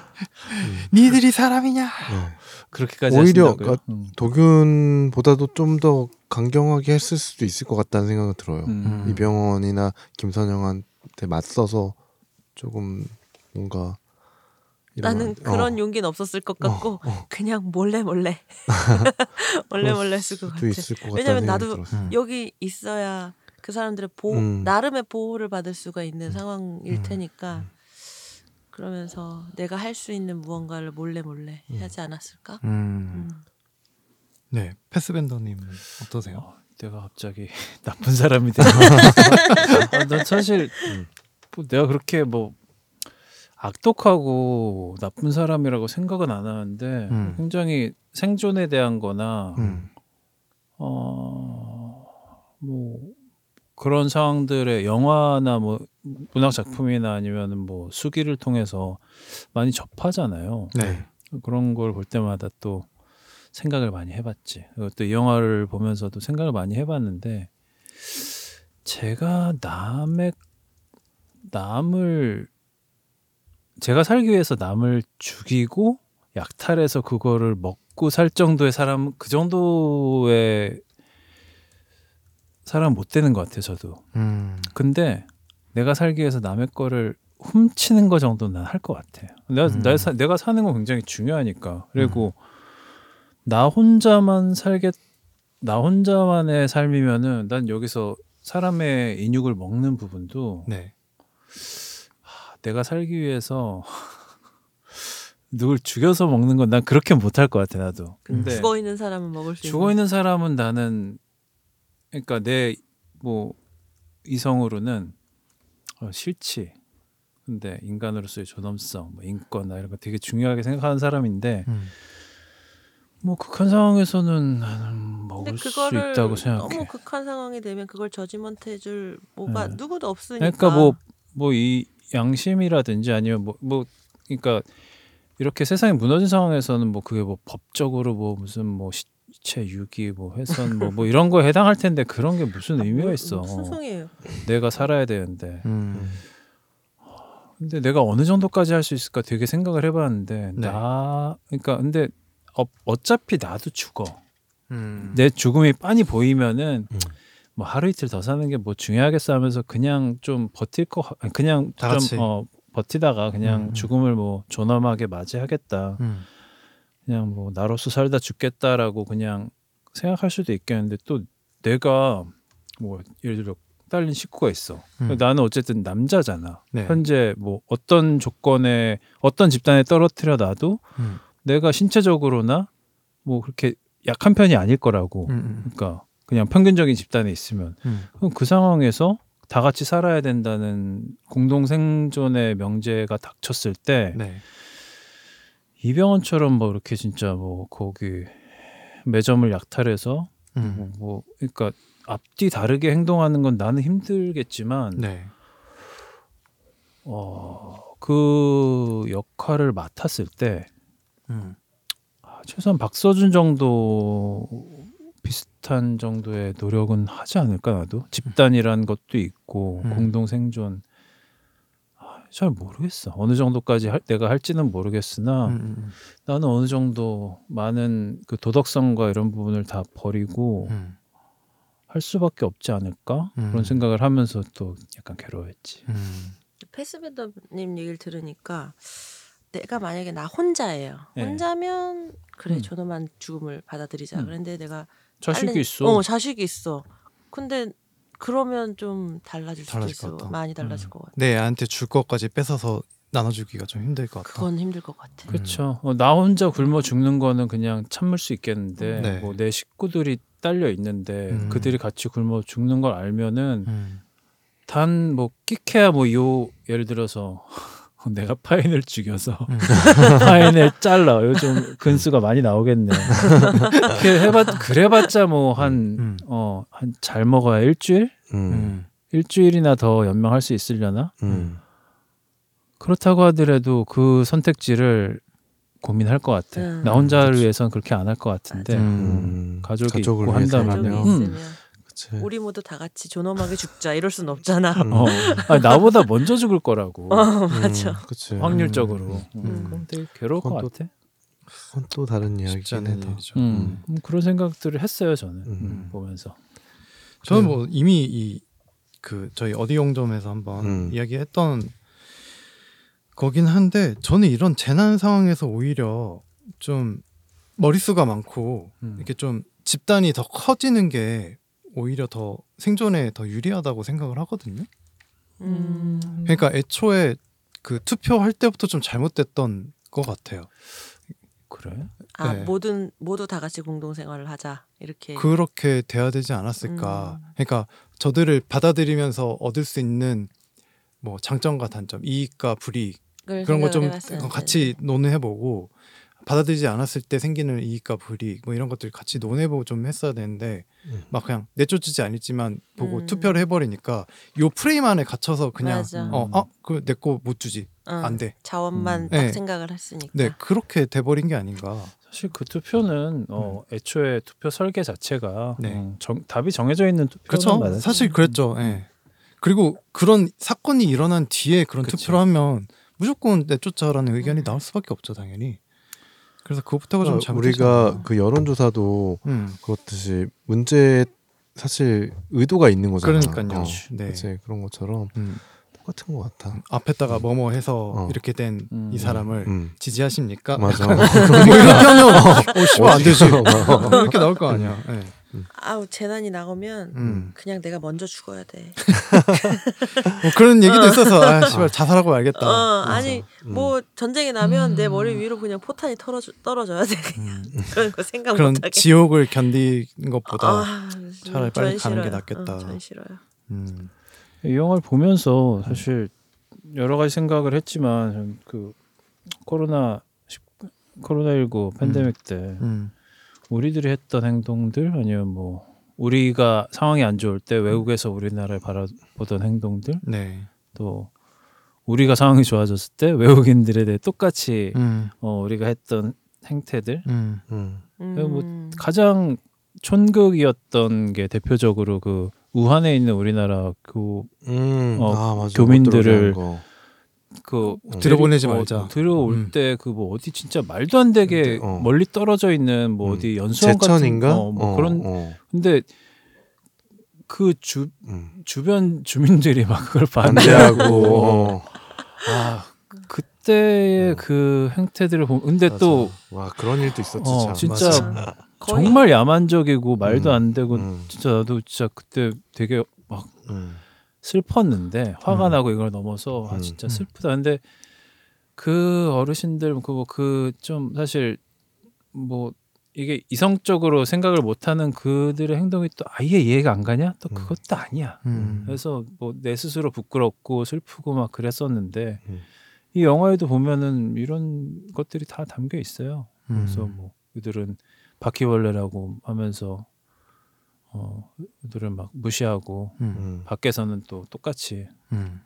니들이 사람이냐? 네. 그렇게까지 오히려 하신다고요? 그러니까 음. 도균보다도 좀 더 강경하게 했을 수도 있을 것 같다는 생각이 들어요. 음. 이병헌이나 김선영한테 맞서서 조금 뭔가 나는 거- 그런 어, 용기는 없었을 것 같고 어. 그냥 몰래 몰래 몰래 몰래 했을 것 수도 같아. 왜냐면 나도 들었어요. 음. 여기 있어야 그 사람들의 보호 음. 나름의 보호를 받을 수가 있는 상황일 음. 테니까 그러면서 내가 할 수 있는 무언가를 몰래 몰래 음. 하지 않았을까? 음. 음. 네, 패스밴더님 어떠세요? 어, 내가 갑자기 나쁜 사람이 되네. 아, 난 사실 뭐 내가 그렇게 뭐 악독하고 나쁜 사람이라고 생각은 안 하는데 음. 굉장히 생존에 대한 거나 음. 어, 뭐 그런 상황들의 영화나 뭐 문학 작품이나 아니면은 뭐 수기를 통해서 많이 접하잖아요. 네. 그런 걸 볼 때마다 또 생각을 많이 해봤지. 또이 영화를 보면서도 생각을 많이 해봤는데 제가 남의 남을 제가 살기 위해서 남을 죽이고 약탈해서 그거를 먹고 살 정도의 사람 그 정도의 사람 못 되는 것 같아요 저도 음. 근데 내가 살기 위해서 남의 거를 훔치는 거 정도는 할것 같아요. 내가 음. 나 사- 내가 사는 건 굉장히 중요하니까. 그리고 나 혼자만 살겠 나 혼자만의 삶이면은 난 여기서 사람의 인육을 먹는 부분도 네. 내가 살기 위해서 누굴 죽여서 먹는 건 난 그렇게 못할 것 같아 나도. 근데 죽어 있는 사람은 먹을 수 네. 죽어 있는 사람은 나는 그러니까 내 뭐 이성으로는 어, 싫지. 근데 인간으로서의 존엄성, 뭐 인권나 이런 거 되게 중요하게 생각하는 사람인데 음. 뭐 극한 상황에서는 나는 먹을 수 있다고 생각해. 너무 극한 상황이 되면 그걸 저지먼트 해줄 뭐가 네. 누구도 없으니까. 그러니까 뭐 뭐 이 양심이라든지 아니면 뭐뭐 그러니까 이렇게 세상이 무너진 상황에서는 뭐 그게 뭐 법적으로 뭐 무슨 뭐 시 체 유기 뭐 훼손 뭐, 뭐 이런 거에 해당할 텐데 그런 게 무슨 의미가 뭐- 있어. 소용이에요? 내가 살아야 되는데. 음. 근데 내가 어느 정도까지 할 수 있을까 되게 생각을 해봤는데 네. 나 그러니까 근데 어, 어차피 나도 죽어. 음. 내 죽음이 빤히 보이면은 음. 뭐 하루 이틀 더 사는 게 뭐 중요하겠어 하면서 그냥 좀 버틸 거 그냥. 좀 어, 버티다가 그냥 음. 죽음을 뭐 존엄하게 맞이하겠다. 음. 그냥 뭐 나로서 살다 죽겠다라고 그냥 생각할 수도 있겠는데 또 내가 뭐 예를 들어 딸린 식구가 있어. 음. 나는 어쨌든 남자잖아. 네. 현재 뭐 어떤 조건에 어떤 집단에 떨어뜨려 놔도 음. 내가 신체적으로나 뭐 그렇게 약한 편이 아닐 거라고. 음. 음. 그러니까 그냥 평균적인 집단에 있으면 음. 그럼 그 상황에서 다 같이 살아야 된다는 공동 생존의 명제가 닥쳤을 때 네. 이병헌처럼 뭐 이렇게 진짜 뭐 거기 매점을 약탈해서 뭐, 음. 뭐 그러니까 앞뒤 다르게 행동하는 건 나는 힘들겠지만 네. 어, 그 역할을 맡았을 때 음. 아, 최소한 박서준 정도 비슷한 정도의 노력은 하지 않을까 나도 집단이란 것도 있고 음. 공동 생존 아, 잘 모르겠어 어느 정도까지 할, 내가 할지는 모르겠으나 음. 음. 나는 어느 정도 많은 그 도덕성과 이런 부분을 다 버리고 음. 할 수밖에 없지 않을까 음. 그런 생각을 하면서 또 약간 괴로워했지. 음. 패스베더님 얘기를 들으니까 내가 만약에 나 혼자예요. 네. 혼자면 그래 음. 존엄한 죽음을 받아들이자. 음. 그런데 내가 자식이 딸린- 있어. 어 자식이 있어. 근데 그러면 좀 달라질 수도 달라질 것 있어. 같다. 많이 달라질 음. 것 같아. 내 애한테 줄 것까지 뺏어서 나눠주기가 좀 힘들 것 같다. 그건 힘들 것 같아. 그렇죠. 어, 나 혼자 굶어 죽는 거는 그냥 참을 수 있겠는데 네. 뭐 내 식구들이 딸려 있는데 음. 그들이 같이 굶어 죽는 걸 알면은 음. 단뭐 끼케야 뭐 요 예를 들어서 내가 파인을 죽여서 음. 파인을 잘라 요즘 근수가 많이 나오겠네. 그렇게 해봤 그래봤자 뭐한 음. 어한 잘 먹어야 일주일 음. 음. 일주일이나 더 연명할 수 있으려나? 음. 그렇다고 하더라도 그 선택지를 고민할 것 같아. 음. 나 혼자를. 위해서는 그렇게 안 할 것 같은데. 음. 가족이 가족을 있고. 한다면 가족이 음. 있으면 그치. 우리 모두 다 같이 존엄하게 죽자 이럴 순 없잖아. 음. 어, 아니, 나보다 먼저 죽을 거라고 어 맞아. 음. 확률적으로. 음. 음, 그럼 되게 괴로울 것 또 같아. 그건 또 다른 이야기긴 해도. 음, 음, 그런 생각들을 했어요 저는 음. 음, 보면서. 저는 뭐 이미 이 그 저희 어디 용점에서 한번 음. 이야기했던 거긴 한데 저는 이런 재난 상황에서 오히려 좀 머릿수가 많고 음. 이렇게 좀 집단이 더 커지는 게 오히려 더 생존에 더 유리하다고 생각을 하거든요. 음. 그러니까 애초에 그 투표할 때부터 좀 잘못됐던 것 같아요. 그래? 아 네. 모든 모두 다 같이 공동 생활을 하자 이렇게. 그렇게 돼야 되지 않았을까. 음. 그러니까 저들을 받아들이면서 얻을 수 있는 뭐 장점과 단점, 이익과 불이익 그런 거 좀 같이 논의해보고 받아들이지 않았을 때 생기는 이익과 불이익 뭐 이런 것들 같이 논의해보고 좀 했어야 되는데 음. 막 그냥 내쫓지 않았지만 보고 음. 투표를 해버리니까 요 프레임 안에 갇혀서 그냥 맞아. 어아그 내 거 못 주지 어, 안 돼. 자원만 음. 딱 네. 생각을 했으니까. 네 그렇게 돼버린 게 아닌가. 사실 그 투표는 어, 애초에 투표 설계 자체가 네. 어, 정, 답이 정해져 있는 투표는 그렇죠. 사실 그랬죠. 예. 그리고 그런 사건이 일어난 뒤에 그런 그치. 투표를 하면 무조건 내쫓자라는 의견이 나올 수밖에 없죠, 당연히. 그래서 그것부터가 좀 그러니까 잘못되지 우리가. 그 여론조사도 음. 그렇듯이 문제 사실 의도가 있는 거잖아. 그러니까요. 어, 네. 그치 그런 것처럼 음. 똑같은 것 같아. 앞에다가 뭐뭐 해서 어. 이렇게 된이 음. 사람을 음. 지지하십니까? 맞아. 뭐 이렇게 하면 어, 씨발 안 되지. 이렇게 나올 거 아니야. 예. 아우 재난이 나오면 음. 그냥 내가 먼저 죽어야 돼. 뭐 그런 얘기도 있어서 아, 씨발 자살하고 말겠다. 어, 아니 음. 뭐 전쟁이 나면 내 머리 위로 그냥 포탄이 떨어져, 떨어져야 돼. 그냥 그런 거 생각 음. 그런 못하게. 지옥을 견디는 것보다 아, 차라리 빨리 전 가는 게. 낫겠다. 어, 전 싫어요. 음. 이 영화를 보면서 사실 여러 가지 생각을 했지만 그 코로나 19 코로나 19 팬데믹 때 음. 우리들이 했던 행동들 아니면 뭐 우리가 상황이 안 좋을 때 외국에서 우리나라를 바라보던 행동들 네. 또 우리가 상황이 좋아졌을 때 외국인들에 대해 똑같이 음. 어, 우리가 했던 행태들 음. 음. 뭐 음. 가장 촌극이었던 게 대표적으로 그 우한에 있는 우리나라 그, 음. 어, 아, 맞아. 교민들을. 그 어. 들어보내지 어, 말자. 들어올 음. 때그 뭐 어디 진짜 말도 안 되게 어. 멀리 떨어져 있는 뭐 음. 어디 연수원 제천인가? 같은 어, 뭐 어, 그런 어. 근데 그주 음. 주변 주민들이 막 그걸 반대하고. 어. 아 그때의 어. 그 행태들을 보면 근데. 또 와 그런 일도 있었지 어, 참. 진짜 정말 야만적이고 말도 음. 안 되고 음. 진짜 나도 진짜 그때 되게 막 음. 슬펐는데 화가 음. 나고 이걸 넘어서 아 음. 진짜 음. 슬프다. 근데 그 어르신들 그거 그좀 사실 뭐 이게 이성적으로 생각을 못하는 그들의 행동이 또 아예 이해가 안 가냐? 또 음. 그것도 아니야. 음. 그래서 뭐 내 스스로 부끄럽고 슬프고 막 그랬었는데 음. 이 영화에도 보면은 이런 것들이 다 담겨 있어요. 음. 그래서 뭐 그들은 바퀴벌레라고 하면서 어 그들을 막 무시하고 음. 음. 밖에서는 또 똑같이 음.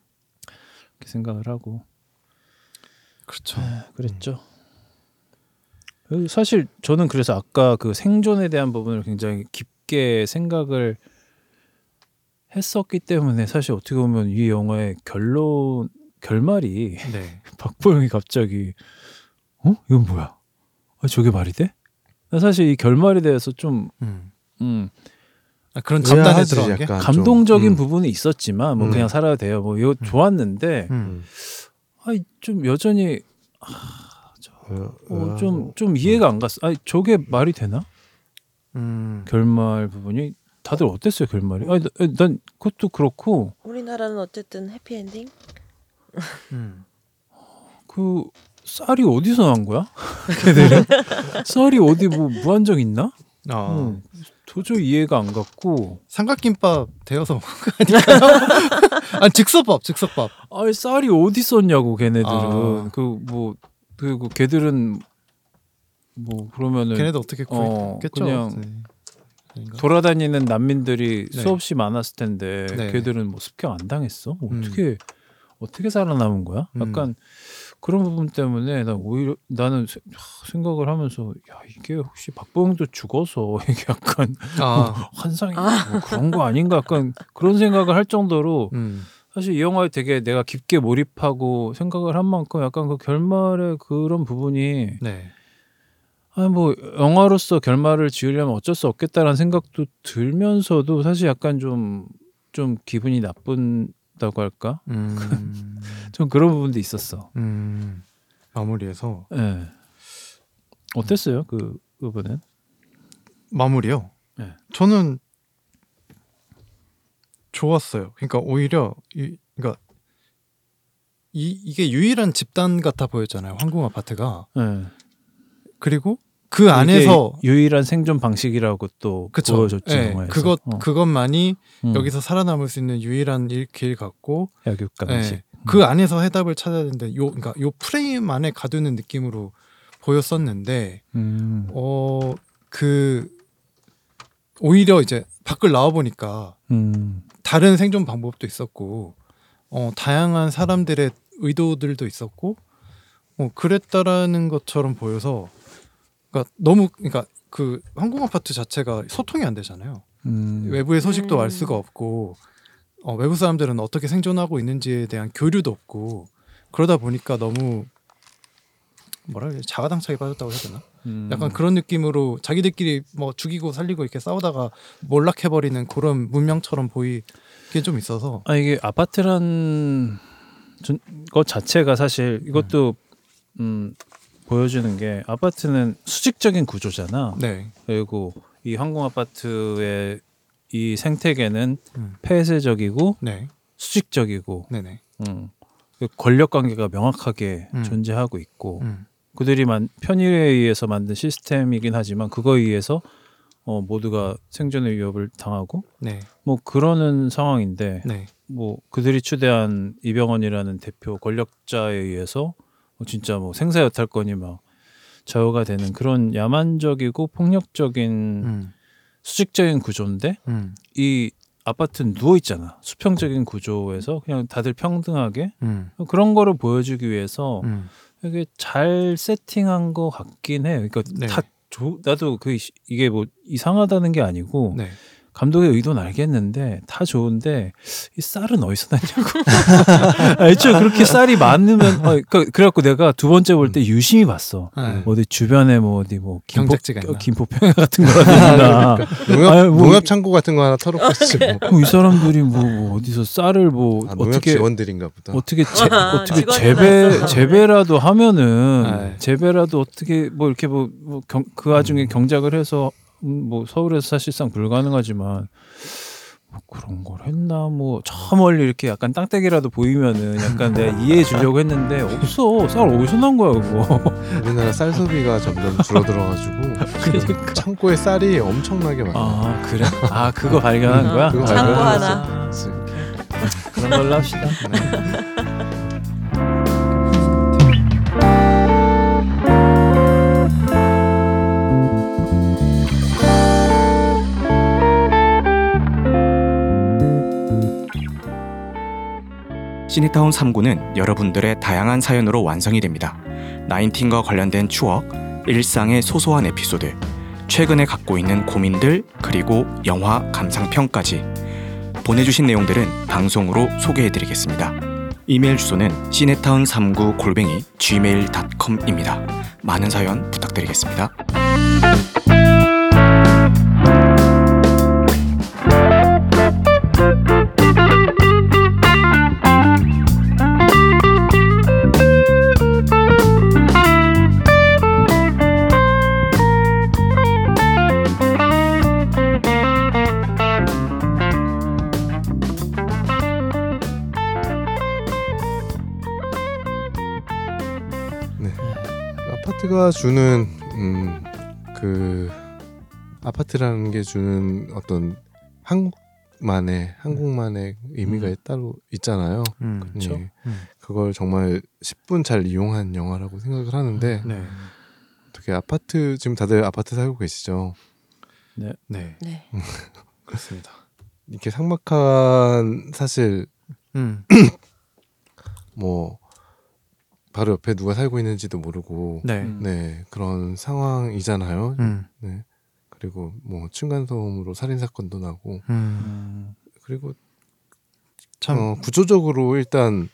이렇게 생각을 하고 그렇죠. 그랬죠. 그리고 사실 저는 그래서 아까 그 생존에 대한 부분을 굉장히 깊게 생각을 했었기 때문에 사실 어떻게 보면 이 영화의 결론 결말이 네. 박보영이 갑자기 어 이건 뭐야? 아 저게 말이 돼? 나 사실 이 결말에 대해서 좀 음. 음, 아, 그런 감단에 들어간 게. 감동적인 좀. 음. 부분이 있었지만 뭐 음. 그냥 살아도 돼요. 뭐 이거 좋았는데 음. 아이 좀 여전히 어, 어, 어, 좀, 좀 이해가 안 갔어. 아니, 저게 말이 되나? 음. 결말 부분이 다들 어땠어요 결말이? 아니, 나- 난 그것도 그렇고 우리나라는 어쨌든 해피엔딩. 음. 그 쌀이 어디서 난 거야? 걔들은 쌀이 어디 뭐 무한정 있나? 아. 응. 도저히 이해가 안 갔고 삼각김밥 데워서 먹은 거 아닐까요? 아 즉석밥, 즉석밥. 아니 쌀이 어디 있었냐고 걔네들은 아. 그뭐 그리고 걔들은 뭐 그러면은 걔네도 어떻게 어, 구했겠죠? 그냥 네. 돌아다니는 난민들이 네. 수없이 많았을 텐데 네. 걔들은 뭐 습격 안 당했어? 뭐 음. 어떻게 어떻게 살아남은 거야? 음. 약간 그런 부분 때문에 나 오히려 나는 세- 생각을 하면서 야 이게 혹시 박보영도 죽어서 이게 약간 아, 환상이 뭐 그런 거 아닌가 약간 그런 생각을 할 정도로 음. 사실 이 영화에 되게 내가 깊게 몰입하고 생각을 한 만큼 약간 그 결말의 그런 부분이 네. 아 뭐 영화로서 결말을 지으려면 어쩔 수 없겠다라는 생각도 들면서도 사실 약간 좀 좀 기분이 나쁜 다고 할까? 음. 좀 그런 부분도 있었어. 음. 마무리해서 예. 어땠어요 그 부분은? 마무리요. 네. 저는 좋았어요. 그러니까 오히려 이 그러니까 이 이게 유일한 집단 같아 보였잖아요. 황궁 아파트가. 예. 그리고 그 안에서 유일한 생존 방식이라고 또 그쵸. 보여줬지 예, 영화에서. 그것 어. 그것만이 음. 여기서 살아남을 수 있는 유일한 일- 길 같고 약육가 예, 방식. 그 안에서 해답을 찾아야 되는데 요 그러니까 요 프레임 안에 가두는 느낌으로 보였었는데 음. 어그 오히려 이제 밖을 나와 보니까 음. 다른 생존 방법도 있었고 어 다양한 사람들의 의도들도 있었고 어 그랬다라는 것처럼 보여서 그러니까 너무 그러니까 그 항공 아파트 자체가 소통이 안 되잖아요. 음. 외부의 소식도 음. 알 수가 없고 어, 외부 사람들은 어떻게 생존하고 있는지에 대한 교류도 없고 그러다 보니까 너무 뭐라 그래 자가당착에 빠졌다고 해야 되나? 음. 약간 그런 느낌으로 자기들끼리 뭐 죽이고 살리고 이렇게 싸우다가 몰락해버리는 그런 문명처럼 보이게 좀 있어서 아 이게 아파트란 전- 것 자체가 사실 이것도 음 보여주는 게 아파트는 수직적인 구조잖아. 네, 그리고 이 항공 아파트의 이 생태계는 음. 폐쇄적이고 네, 수직적이고 네네, 음, 그 권력 관계가 명확하게 음. 존재하고 있고 음, 그들이 만, 편의에 의해서 만든 시스템이긴 하지만 그거에 의해서 어, 모두가 생존의 위협을 당하고 네, 뭐 그러는 상황인데 네, 뭐 그들이 추대한 이병헌이라는 대표 권력자에 의해서 뭐 진짜 뭐 생사여탈권이 막 저하가 되는 그런 야만적이고 폭력적인 음, 수직적인 구조인데 음, 이 아파트는 누워 있잖아. 수평적인 구조에서 그냥 다들 평등하게 음, 그런 거를 보여주기 위해서 음, 이게 잘 세팅한 것 같긴 해. 그러니까 네. 다 조, 나도 그 시- 이게 뭐 이상하다는 게 아니고 네, 감독의 의도는 알겠는데 다 좋은데 이 쌀은 어디서 났냐고. 아, 애초에 그렇게 쌀이 많으면 어, 그, 그래갖고 내가 두 번째 볼 때 유심히 봤어. 네. 어디 주변에 뭐 어디 뭐 김포? 어, 김포평야 같은 있나. 농협, 아니, 뭐- 농협 창고 같은 거 하나 털어봤지 뭐. 뭐 이 사람들이 뭐, 뭐 어디서 쌀을 뭐 아, 어떻게 직원들인가 보다. 어떻게 재, 아, 어떻게 재배. 재배라도 하면은 네. 재배라도 어떻게 뭐 이렇게 뭐그 와중에 경작을 해서 음, 뭐 서울에서 사실상 불가능하지만 뭐 그런 걸 했나? 뭐 저 멀리 이렇게 약간 땅떼기라도 보이면은 약간 내가 이해해 주려고 했는데 없어. 쌀 어디서 난 거야 그거? 우리나라 쌀 소비가 점점 줄어들어가지고 지금 창고에 쌀이 엄청나게 많아. 아 그래? 아 그거 발견한 어, 거야? 그거 창고. 하나. 그런 걸로 합시다 시네타운 3구는 여러분들의 다양한 사연으로 완성이 됩니다. 나인틴과 관련된 추억, 일상의 소소한 에피소드, 최근에 갖고 있는 고민들, 그리고 영화 감상평까지 보내주신 내용들은 방송으로 소개해드리겠습니다. 이메일 주소는 시네타운 3구 골뱅이 gmail.com입니다. 많은 사연 부탁드리겠습니다. 아파트가 주는 음, 그 아파트라는 게 주는 어떤 한국만의 한국만의 의미가 음. 따로 있잖아요. 음, 그쵸. 네. 음. 그걸 정말 10분 잘 이용한 영화라고 생각을 하는데 네, 어떻게 아파트 지금 다들 아파트 살고 계시죠? 네, 네. 그렇습니다. 이렇게 삭막한 사실 음, 뭐 바로 옆에 누가 살고 있는지도 모르고 네, 음. 네 그런 상황이잖아요. 음, 네 그리고 뭐 층간 소음으로 살인 사건도 나고 음, 음. 그리고 참, 어, 구조적으로 일단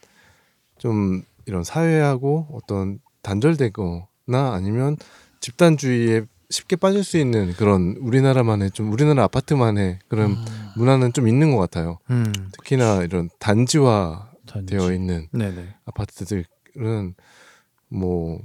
좀 이런 사회하고 어떤 단절되거나 아니면 집단주의에 쉽게 빠질 수 있는 그런 우리나라만의 좀 우리나라 아파트만의 그런 문화는 좀 있는 것 같아요. 음, 특히나 이런 단지화 단지. 되어 있는 네, 네, 아파트들 은 뭐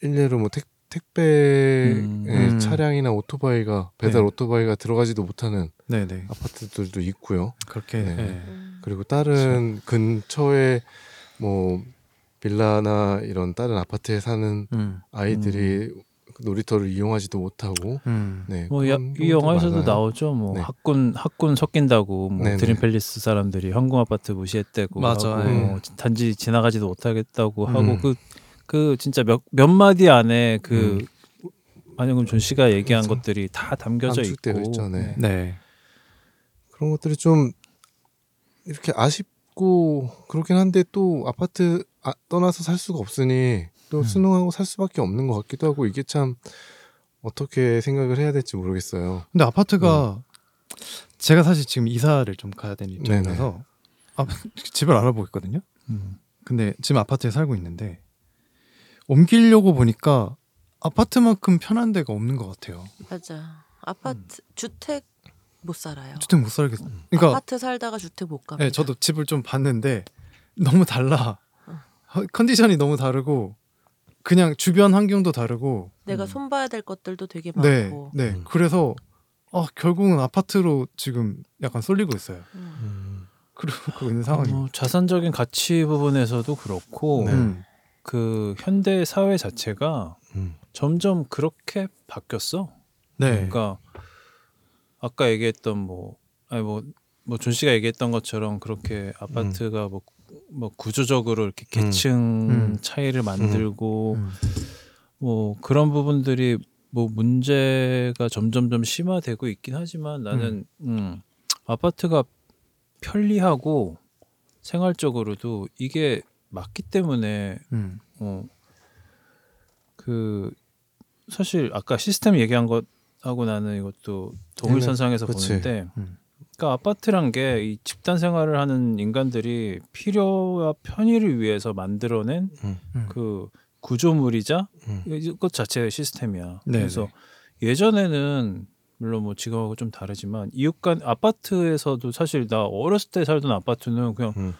일례로 뭐 택, 택배 음. 음. 차량이나 오토바이가 배달 네. 오토바이가 들어가지도 못하는 네, 네, 아파트들도 있고요. 그렇게, 네. 네. 음. 그리고 다른 근처에 뭐 빌라나 이런 다른 아파트에 사는 음, 아이들이 놀이터를 이용하지도 못하고 음, 네. 뭐 야, 그런 이 경우도 영화에서도 많아요. 나오죠. 뭐 네. 학군 학군 섞인다고 뭐 네네. 드림팰리스 사람들이 현금 아파트 무시했대고 맞아, 하고 예. 뭐 단지 지나가지도 못하겠다고 음. 하고 그그 진짜 몇, 몇 마디 안에 그 안영금 존 씨가 얘기한 그렇죠. 것들이 다 담겨져 있고 있죠, 네. 네, 그런 것들이 좀 이렇게 아쉽고 그렇긴 한데 또 아파트 아, 떠나서 살 수가 없으니 또 음. 순응하고 살 수밖에 없는 것 같기도 하고 이게 참 어떻게 생각을 해야 될지 모르겠어요. 근데 아파트가 제가 사실 지금 이사를 좀 가야 되는 입장이라서 아, 집을 알아보고 있거든요. 음. 근데 지금 아파트에 살고 있는데 옮기려고 보니까 아파트만큼 편한 데가 없는 것 같아요. 맞아. 아파트 주택 못 살아요. 주택 못 살겠어. 그러니까 아파트 살다가 주택 못 갑니다. 네, 저도 집을 좀 봤는데 너무 달라. 허- 컨디션이 너무 다르고 그냥 주변 환경도 다르고 내가 손봐야 될 것들도 되게 네, 많고. 네. 음. 그래서 아, 결국은 아파트로 지금 약간 쏠리고 있어요. 음. 그러고 있는 상황이. 뭐 자산적인 가치 부분에서도 그렇고 네. 음. 그 현대 사회 자체가 음. 점점 그렇게 바뀌었어. 네. 그러니까 아까 얘기했던 뭐 아니 뭐뭐 준 씨가 얘기했던 것처럼 그렇게 아파트가 뭐, 뭐 구조적으로 이렇게 계층 음. 차이를 만들고 음. 뭐 그런 부분들이 뭐 문제가 점점점 심화되고 있긴 하지만 나는 음, 아파트가 편리하고 생활적으로도 이게 맞기 때문에 음. 어, 그 사실 아까 시스템 얘기한 것하고 나는 이것도 동일선상에서 네, 그치. 보는데 음. 그러니까 아파트란 게 이 집단 생활을 하는 인간들이 필요와 편의를 위해서 만들어낸 음. 음. 그 구조물이자 음. 이것 자체의 시스템이야. 네, 그래서 예전에는 물론 뭐 지금하고 좀 다르지만 이웃간 아파트에서도 사실 나 어렸을 때 살던 아파트는 그냥 음.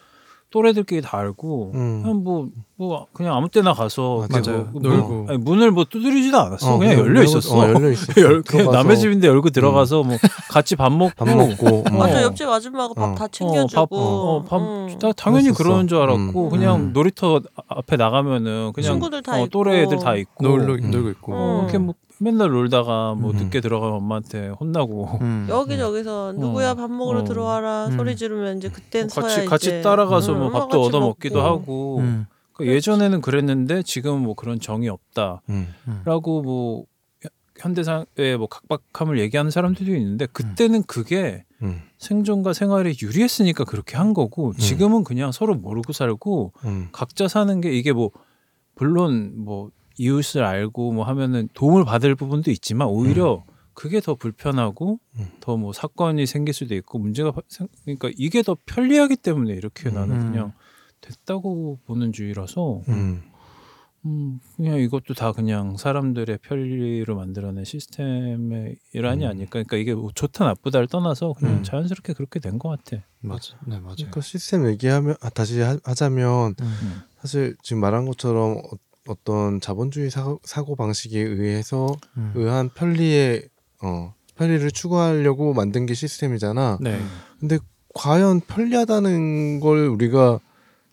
또래들끼리 다 알고 음. 그냥 뭐, 뭐 그냥 아무 때나 가서 맞아. 맞아요. 뭐 놀고. 문, 아니, 문을 뭐 두드리지도 않았어. 어, 그냥 그냥 열려 있었어. 어, 열려 있었어. 열- 그냥 남의 집인데 열고 들어가서 뭐 같이 밥 먹고 밥 먹고 음. 맞아 어. 옆집 아줌마가 밥 어. 다 어, 챙겨주고. 밥, 어, 밥 음. 다- 당연히. 그러는 줄 알았고 음. 그냥 음. 놀이터 앞에 나가면은 그냥 친구들 다 어, 있고. 또래 애들 다 있고 놀러 음. 놀고 있고. 어. 이렇게 뭐 맨날 놀다가 뭐 음. 늦게 들어가면 엄마한테 혼나고 음. 여기저기서 누구야 밥 먹으러 어. 들어와라 음. 소리 지르면 이제 그땐 같이 서야 같이 이제 따라가서 음, 뭐 엄마 밥도 같이 얻어 먹기도 먹고. 하고 음. 그러니까 예전에는 그랬는데 지금은 뭐 그런 정이 없다라고 음. 뭐 현대사의 뭐 각박함을 얘기하는 사람들도 있는데 그때는 그게 음. 생존과 생활에 유리했으니까 그렇게 한 거고 지금은 그냥 서로 모르고 살고 음. 각자 사는 게 이게 뭐 물론 뭐 이웃을 알고 뭐 하면은 도움을 받을 부분도 있지만 오히려 그게 더 불편하고 음. 더뭐 사건이 생길 수도 있고 문제가 바- 생- 그러니까 이게 더 편리하기 때문에 이렇게 나는 음. 그냥 됐다고 보는 주의라서 음. 음 그냥 이것도 다 그냥 사람들의 편리로 만들어낸 시스템의 일환이 음. 아닐까 그러니까 이게 뭐 좋다 나쁘다를 떠나서 그냥 음. 자연스럽게 그렇게 된 것 같아 맞아. 네, 맞아요. 그러니까 시스템 얘기하면 아, 다시 하, 하자면 음. 사실 지금 말한 것처럼 어, 어떤 자본주의 사고, 방식에 의해서 음. 의한 편리에 어 편리를 추구하려고 만든 게 시스템이잖아. 네. 근데 과연 편리하다는 걸 우리가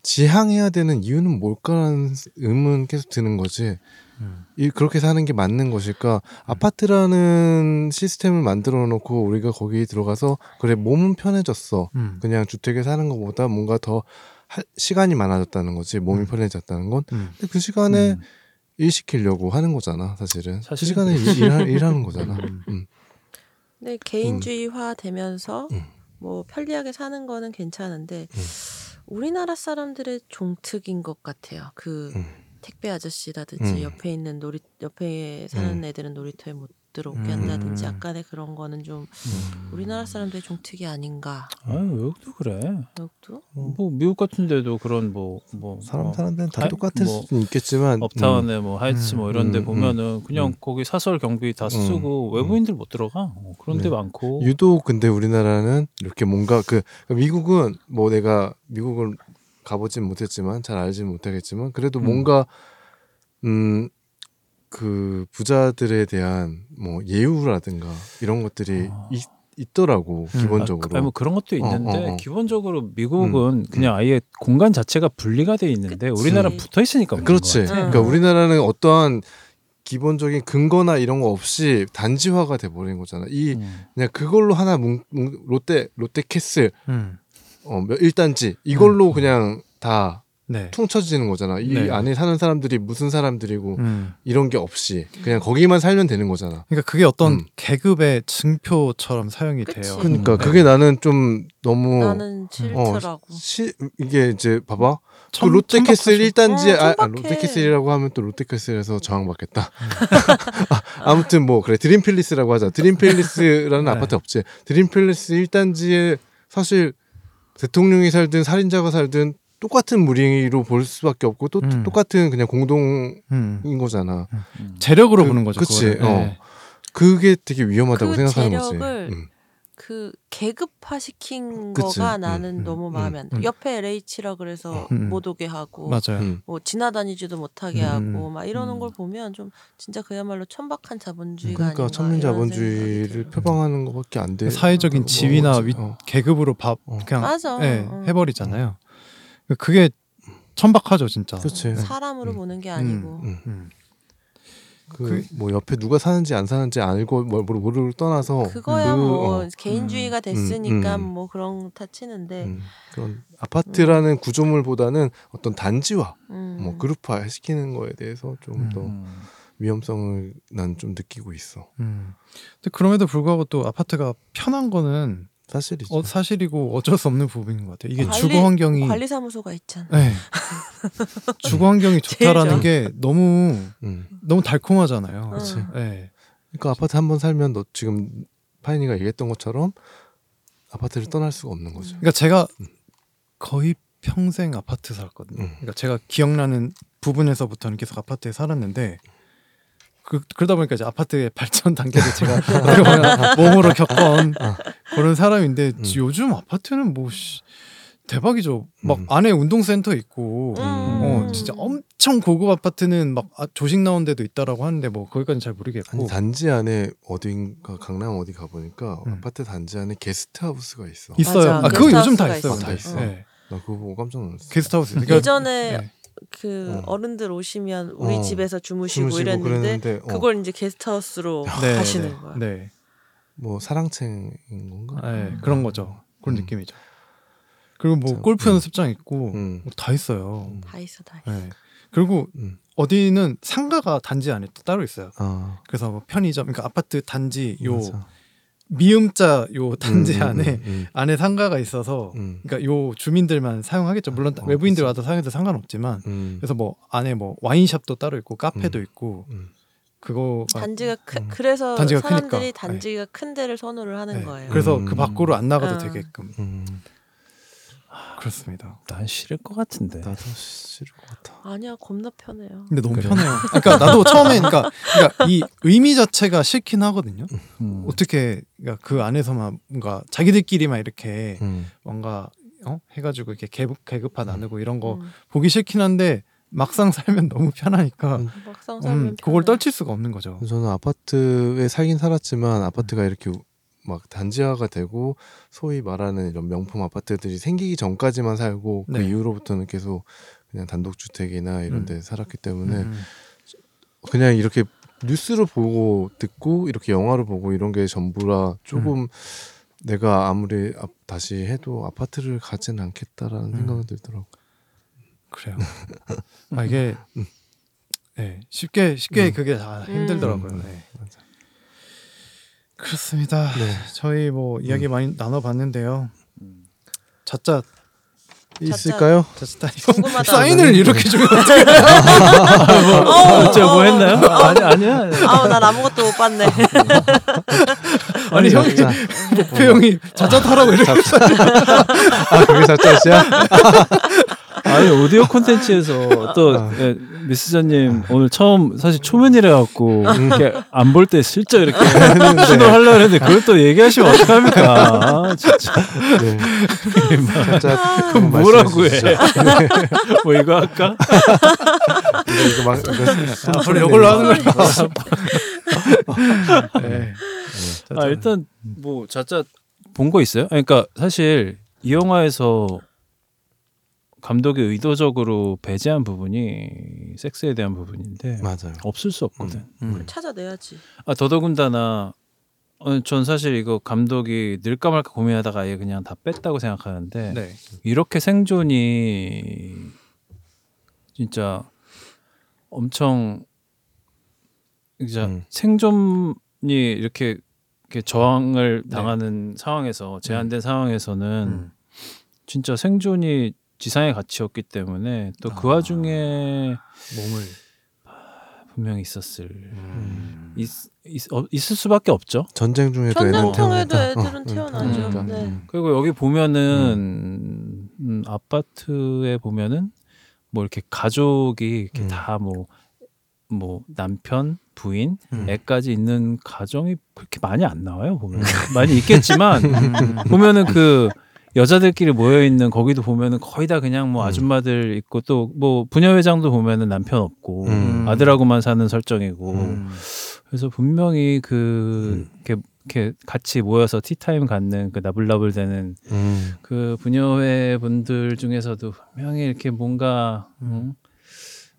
지향해야 되는 이유는 뭘까라는 의문 계속 드는 거지. 음. 이 그렇게 사는 게 맞는 것일까? 아파트라는 시스템을 만들어 놓고 우리가 거기 들어가서 그래 몸은 편해졌어. 음. 그냥 주택에 사는 것보다 뭔가 더 할- 시간이 많아졌다는 거지. 몸이 음. 편해졌다는 건. 음. 근데 그 시간에 음. 일 시키려고 하는 거잖아, 사실은. 그 사실은 시간에 일, 일하, 일하는 거잖아. 음. 음. 근데 개인주의화 되면서 음. 뭐 편리하게 사는 거는 괜찮은데 음. 우리나라 사람들의 종특인 것 같아요. 그 음. 택배 아저씨라든지 음. 옆에 있는 놀이 옆에 사는 음. 애들은 놀이터에 못 들어오게 음. 한다든지 약간의 그런 거는 좀 음. 우리나라 사람들의 종특이 아닌가. 아유 외국도 그래 외국도 뭐 미국 같은데도 그런 뭐뭐 사람 사람들은 다 아, 똑같을 뭐 수는 있겠지만 업타운에 뭐 하이츠 음, 뭐 이런 데 음, 보면은 그냥 음. 거기 사설 경비 다 쓰고 음, 외부인들 못 들어가 어, 그런 데 네. 많고 유독 근데 우리나라는 이렇게 뭔가 그 미국은 뭐 내가 미국을 가보진 못했지만 잘 알진 못하겠지만 그래도 음. 뭔가 음 그 부자들에 대한 뭐 예우라든가 이런 것들이 아. 있, 있더라고 음. 기본적으로. 아, 뭐 그런 것도 있는데 어, 어. 기본적으로 미국은 그냥 아예 공간 자체가 분리가 돼 있는데 그치. 우리나라는 붙어 있으니까 그렇지. 것 같아. 그러니까 우리나라는 어떠한 기본적인 근거나 이런 거 없이 단지화가 돼 버린 거잖아. 이 음. 그냥 그걸로 하나 뭉, 뭉- 롯데 롯데 캐슬 음. 어, 몇 1단지 이걸로 그냥 다 네. 퉁 쳐지는 거잖아. 이 네. 안에 사는 사람들이 무슨 사람들이고 음. 이런 게 없이 그냥 거기만 살면 되는 거잖아. 그러니까 그게 어떤 음. 계급의 증표처럼 사용이 그치. 돼요. 그러니까 음. 그게 나는 좀 너무 나는 싫더라고. 시, 이게 이제 봐봐. 그 천- 롯데캐슬 천박하죠. 1단지 어, 아, 아. 롯데캐슬이라고 하면 또 롯데캐슬에서 저항받겠다. 아, 무튼 뭐 그래 드림팰리스라고 하자. 드림팰리스라는 네. 아파트 없지. 드림팰리스 1단지에 사실 대통령이 살든 살인자가 살든 똑같은 무리로 볼 수밖에 없고 또 음. 똑같은 그냥 공동인 음. 거잖아. 재력으로 그- 보는 거죠. 그치. 어. 네. 그게 되게 위험하다고 그 생각하는 거지. 재력을 음. 그 계급화 시킨 그치. 거가 음, 나는 음, 너무 음, 마음에 안 들. 음. 옆에 LH라 그래서 음. 못 오게 하고 맞아요. 음. 뭐 지나다니지도 못하게 음. 하고 막 이러는 음. 걸 보면 좀 진짜 그야말로 천박한 자본주의가 그러니까 아닌가 천민 자본주의를. 표방하는 것밖에 안 돼. 사회적인 뭐, 지위나 어, 위, 어. 계급으로 밥 어. 그냥 맞아. 예, 어. 해버리잖아요. 그게 천박하죠, 진짜. 그치. 사람으로 음. 보는 게 아니고 음. 음. 그뭐 옆에 누가 사는지 안 사는지 알고 뭘 모르를 떠나서 그거야 그, 뭐 어, 개인주의가 됐으니까 음. 뭐 그런 타 치는데 음, 그런 아파트라는 구조물보다는 어떤 단지화, 음. 뭐 그룹화 시키는 거에 대해서 좀더 음. 위험성을 난 좀 느끼고 있어. 음. 근데 그럼에도 불구하고 또 아파트가 편한 거는 사실이죠. 어, 사실이고 어쩔 수 없는 부분인 것 같아요. 이게 관리- 주거 환경이 관리사무소가 있잖아. 네. 주거 환경이 좋다라는. 게 너무 음. 너무 달콤하잖아요. 그치. 네. 그러니까 아파트 한 번 살면 너 지금 파인이가 얘기했던 것처럼 아파트를 떠날 수가 없는 거죠. 그러니까 제가 거의 평생 아파트 살았거든요. 음. 그러니까 제가 기억나는 부분에서부터는 계속 아파트에 살았는데 그, 그러다 보니까 이제 아파트의 발전 단계를 제가 몸으로 겪은 그런 사람인데 음. 요즘 아파트는 뭐 씨, 대박이죠. 막 음. 안에 운동센터 있고 음. 어 진짜 엄청 고급 아파트는 막 아, 조식 나온 데도 있다라고 하는데 뭐 거기까지는 잘 모르겠고 아니 단지 안에 어딘가 강남 어디 가 보니까 음. 아파트 단지 안에 게스트하우스가 있어. 있어요. 맞아. 아 그거 요즘 다 있어요. 있어. 다. 있어. 네. 나 그거 보고 깜짝 놀랐어. 게스트하우스. 그러니까, 예전에 네. 그 어. 어. 른들 오시면 우리 어. 집에서 주무시고, 주무시고 이랬는데 그랬는데, 어. 그걸 이제 게스트하우스로 네, 가시는 네, 거야. 네. 뭐 사랑채인 건가? 네, 그런 거죠. 그런 음. 느낌이죠. 그리고 뭐 참, 골프 음. 연습장 있고 음. 뭐다 있어요. 음. 다 있어, 다 있어. 네. 그리고 음. 어디는 상가가 단지 안에 또 따로 있어요. 아, 그래서 뭐 편의점, 그러니까 아파트 단지 요 맞아. 미음자 요 단지 음, 음, 안에 음, 음, 안에 상가가 있어서 음. 그러니까 요 주민들만 사용하겠죠. 물론 어, 외부인들 그치. 와도 사용해도 상관없지만 음. 그래서 뭐 안에 뭐 와인샵도 따로 있고 카페도 있고 음. 그거가 단지가 크, 음. 그래서 단지가 사람들이 크니까. 단지가 큰 데를 선호를 하는 네. 거예요. 그래서 음. 그 밖으로 안 나가도 어. 되게끔 음. 그렇습니다. 난 싫을 것 같은데. 나도 싫을 것 같아. 아니야, 겁나 편해요. 근데 너무 그래. 편해요. 그러니까 나도 처음에 그러니까, 그러니까 이 의미 자체가 싫긴 하거든요. 음. 어떻게 그러니까 그 안에서만 뭔가 자기들끼리만 이렇게 음. 뭔가 어? 해가지고 이렇게 계급 계급화 나누고 이런 거 음, 보기 싫긴 한데 막상 살면 너무 편하니까 음. 막상 살면 음, 그걸 편해. 떨칠 수가 없는 거죠. 저는 아파트에 살긴 살았지만 아파트가 이렇게 막 단지화가 되고 소위 말하는 이런 명품 아파트들이 생기기 전까지만 살고 그 네. 이후로부터는 계속 그냥 단독주택이나 이런 음. 데 살았기 때문에 음. 그냥 이렇게 뉴스로 보고 듣고 이렇게 영화를 보고 이런 게 전부라 조금 음. 내가 아무리 아- 다시 해도 아파트를 가지는 않겠다라는 음. 생각이 들더라고. 그래요. 아 이게 네, 쉽게 쉽게 음. 그게 다 힘들더라고요. 음. 네. 맞아. 그렇습니다. 네. 저희 뭐 이야기 많이 나눠봤는데요. 자짜 있을까요? 자짜 궁금하다. 사인을 이렇게 주면? 어, 제가 뭐 어, 했나요? 아니 아니야. 아우, 난 아무것도 못 봤네. 아니 형이 자, 목표 형이 자짜 타라고 이렇게 아 그게 자짜시야? 아니 오디오 콘텐츠에서 또 예, 미스저님 오늘 처음 사실 초면이라 갖고 이렇게 안 볼 때 슬쩍 이렇게 신호하려고 했는데 그걸 또 얘기하시면 어떡합니까? 아, 진짜 네. 살짝 그럼 말씀해 뭐라고 해? 주시죠. 뭐 이거 할까? 이거 막 이거 앞으로 이걸로 하는 거예요. 네. 아 일단 뭐 자자 본 거 있어요? 그러니까 사실 이 영화에서 감독이 의도적으로 배제한 부분이 섹스에 대한 부분인데 맞아요. 없을 수 없거든. 음. 찾아내야지. 아 더더군다나 어, 전 사실 이거 감독이 늘까 말까 고민하다가 아예 그냥 다 뺐다고 생각하는데 네. 이렇게 생존이 진짜 엄청 진짜 음. 생존이 이렇게, 이렇게 저항을 네. 당하는 상황에서 제한된 상황에서는 음. 진짜 생존이 지상의 가치였기 때문에 또그 아. 와중에 몸을 분명히 있었을 음. 있, 있, 어, 있을 수밖에 없죠. 전쟁 중에도 애는 전쟁통에도 태어났다. 애들은 어, 태어나죠. 그러니까. 네. 그리고 여기 보면은 음, 아파트에 보면은 뭐 이렇게 가족이 이렇게 음. 다뭐뭐 남편, 부인, 음. 애까지 있는 가정이 그렇게 많이 안 나와요 보면 많이 있겠지만 보면은 그 여자들끼리 모여 있는 거기도 보면은 거의 다 그냥 뭐 음. 아줌마들 있고 또 뭐 부녀회장도 보면은 남편 없고 음. 아들하고만 사는 설정이고 음. 그래서 분명히 그 음. 이렇게, 이렇게 같이 모여서 티타임 갖는 그 나불나불대는 음. 그 부녀회 분들 중에서도 분명히 이렇게 뭔가 음,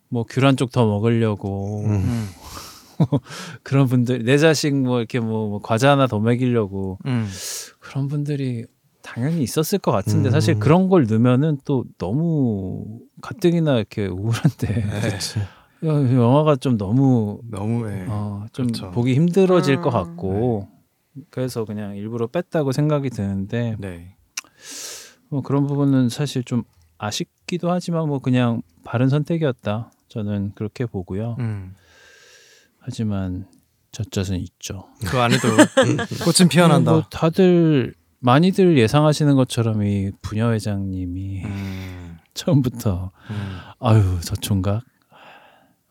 뭐 귤한 쪽 더 먹으려고 음. 음. 그런 분들 내 자식 뭐 이렇게 뭐, 뭐 과자 하나 더 먹이려고 음. 그런 분들이 당연히 있었을 것 같은데 음. 사실 그런 걸 넣으면은 또 너무 가뜩이나 이렇게 우울한데 그치. 여- 영화가 좀 너무 너무 예. 어, 좀 그렇죠. 보기 힘들어질 음. 것 같고 그래서 그냥 일부러 뺐다고 생각이 드는데 네. 뭐 그런 부분은 사실 좀 아쉽기도 하지만 뭐 그냥 바른 선택이었다 저는 그렇게 보고요 음. 하지만 젖젖은 있죠 그 안에도 꽃은 피어난다. 뭐 다들 많이들 예상하시는 것처럼 이 부녀 회장님이 음. 처음부터 음. 아유 저 총각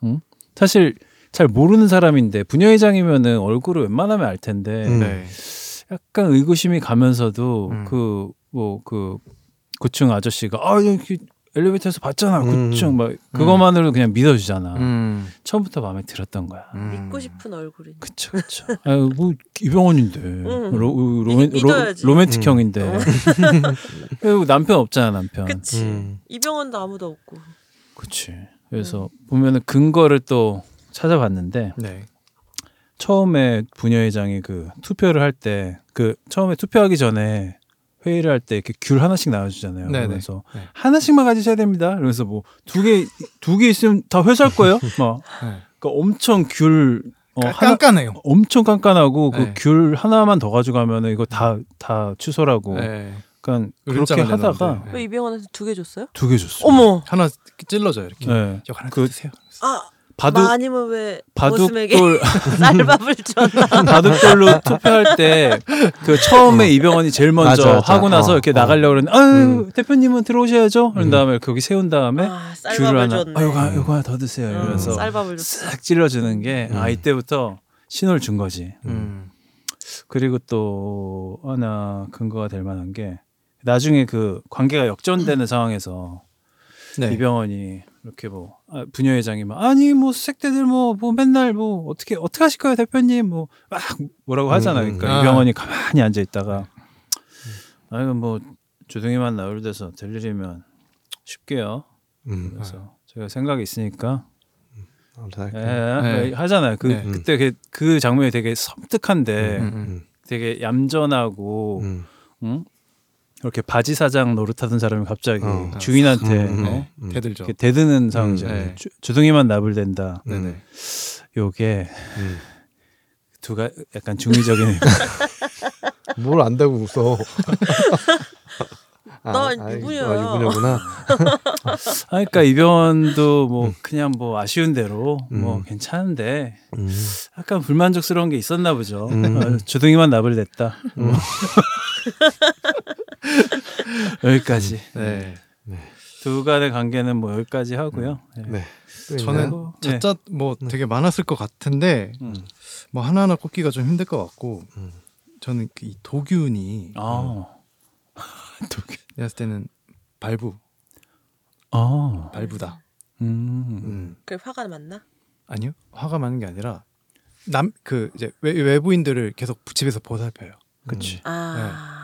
응? 사실 잘 모르는 사람인데 부녀 회장이면은 얼굴을 웬만하면 알 텐데 음. 네. 약간 의구심이 가면서도 음. 그뭐 그 고층 아저씨가 아 여기 엘리베이터에서 봤잖아 음. 고층 막 그것만으로 그냥 믿어주잖아 음. 처음부터 마음에 들었던 거야 음. 믿고 싶은 얼굴이. 그쵸 그쵸 아유 뭐 이병헌인데 로, 로맨, 믿- 로, 믿어야지. 로맨틱 음. 형인데 어. 그리고 남편 없잖아 남편 그치. 음. 이병헌도 아무도 없고. 그치 그래서 보면은 근거를 또 찾아봤는데 네. 처음에 부녀회장이 그 투표를 할 때 그 처음에 투표하기 전에 회의를 할 때 이렇게 귤 하나씩 나눠주잖아요. 네네. 그래서 네. 하나씩만 가지셔야 됩니다. 그래서 뭐 두 개 두 개 있으면 다 회수할 거예요. 막 네. 그러니까 엄청 귤 어, 까- 하나 깐깐해요. 엄청 깐깐하고 네. 그귤 하나만 더 가져가면 이거 다다 취소라고. 네. 그러니까 그렇게 으름장을 하다가 내놨는데. 왜 이병헌한테 두 개 줬어요? 두 개 줬어. 어머. 하나 찔러줘요 이렇게. 네. 이거 하나 그- 드세요. 아, 바둑 마 아니면 왜 바둑돌 쌀밥을 줬나? 바둑돌로 투표할 때 그 처음에 이병헌이 제일 먼저 맞아, 맞아. 하고 나서 어, 이렇게 어. 나가려고 그러는데 아유 음. 대표님은 들어오셔야죠. 그런 음. 다음에 거기 세운 다음에 아, 귤을 쌀밥을 하나 줬네. 아 요거 요거 하나 더 드세요. 어, 이러면서 쌀밥을. 싹 찔러주는 게아 음. 이때부터 신호를 준 거지. 음. 그리고 또 하나 근거가 될 만한 게 나중에 그 관계가 역전되는 상황에서 네. 이병헌이 이렇게 뭐 아, 부녀회장이 막 아니 뭐 수색대들 뭐, 뭐 맨날 뭐 어떻게 어떻게 하실 거예요 대표님 뭐 막 뭐라고 하잖아요. 음, 음. 그러니까 아. 이병헌이 가만히 앉아 있다가 아 이거 뭐 주둥이만 나올 데서 될 일이면 쉽게요. 음. 그래서 제가 생각이 있으니까 알았어, 예, 할게. 예, 하잖아요. 그 네. 그때 그, 그 장면이 되게 섬뜩한데 음, 음. 되게 얌전하고 음. 응? 이렇게 바지 사장 노릇하던 사람이 갑자기 어. 주인한테 음, 음, 어? 음. 대들죠. 이렇게 대드는 상황이잖아요. 네. 주, 주둥이만 나불댄다. 음. 네네. 요게 음. 두가 약간 중의적인 뭘 안다고 웃어. 나 아, 유부녀야. 아, 유부녀구나. 아, 그러니까 이병헌도 뭐 그냥 뭐 아쉬운 대로 뭐 음. 괜찮은데 음. 약간 불만족스러운 게 있었나 보죠. 음. 어, 주둥이만 나불댔다. 뭐. 여기까지. 네. 두 간의 관계는 뭐 여기까지 하고요. 네. 네. 또 저는? 네. 자짜 뭐 되게 많았을 것 같은데 음. 뭐 하나하나 꼽기가 좀 힘들 것 같고 음. 저는 그이 도균이 아. 두 개. 내가 때는 발부 아. 발부다. 음. 음. 그래 화가 많나? 아니요 화가 많은 게 아니라 남 그 이제 외, 외부인들을 계속 집에서 보살펴요. 그치. 아. 네.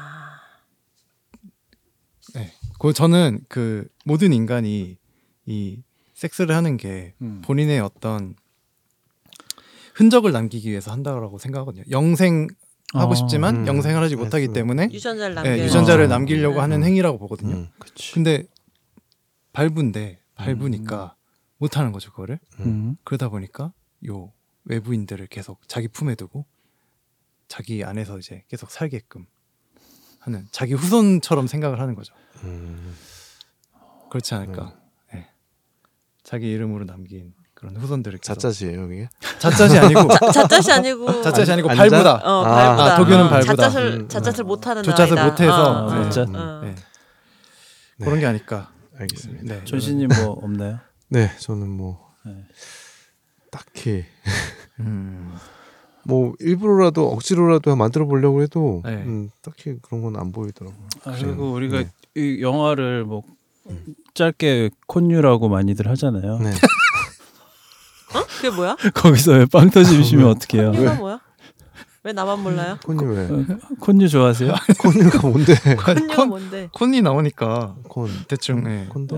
그 저는 그 모든 인간이 이 섹스를 하는 게 음. 본인의 어떤 흔적을 남기기 위해서 한다고 생각하거든요. 영생 하고 아, 싶지만 음. 영생을 하지 못하기 맞습니다. 때문에 유전자를 네, 남겨. 유전자를 아. 남기려고 하는 음. 행위라고 보거든요. 음. 그치. 근데 발부인데 발부니까 못 하는 거죠 그거를. 음. 그러다 보니까 요 외부인들을 계속 자기 품에 두고 자기 안에서 이제 계속 살게끔 하는 자기 후손처럼 생각을 하는 거죠. 음, 그렇지 않을까. 예. 자기 이름으로 남긴 그런 후손들을 계속 자짜지예요 이게? 자짜시 아니고 자 짜시 아니고 자짜시 아니고 안- 발부다. 어 아, 발부다. 아, 독일은 어, 발부다. 자짜를 음, 자짜를 못 하는 조짜를 아이다. 못해서, 어, 네. 어, 자- 어. 네. 네. 그런 게 아닐까. 알겠습니다. 네. 존씨 님 뭐 없나요? 네, 저는 뭐 네. 딱히 음. 뭐 일부러라도 억지로라도 만들어 보려고 해도 네. 음, 딱히 그런 건 안 보이더라고요. 아, 그리고 우리가 네. 이 영화를 뭐 짧게 콘유라고 많이들 하잖아요. 네. 어? 그게 뭐야? 거기서 왜 빵 터지시면 어떡해요? 콘유가 뭐야? 왜 나만 몰라요? 콘이 왜? 콘유 좋아하세요? 콘이가 뭔데? 콘유가 콘, 뭔데? 콘이 나오니까 콘. 대충 예. 콘도?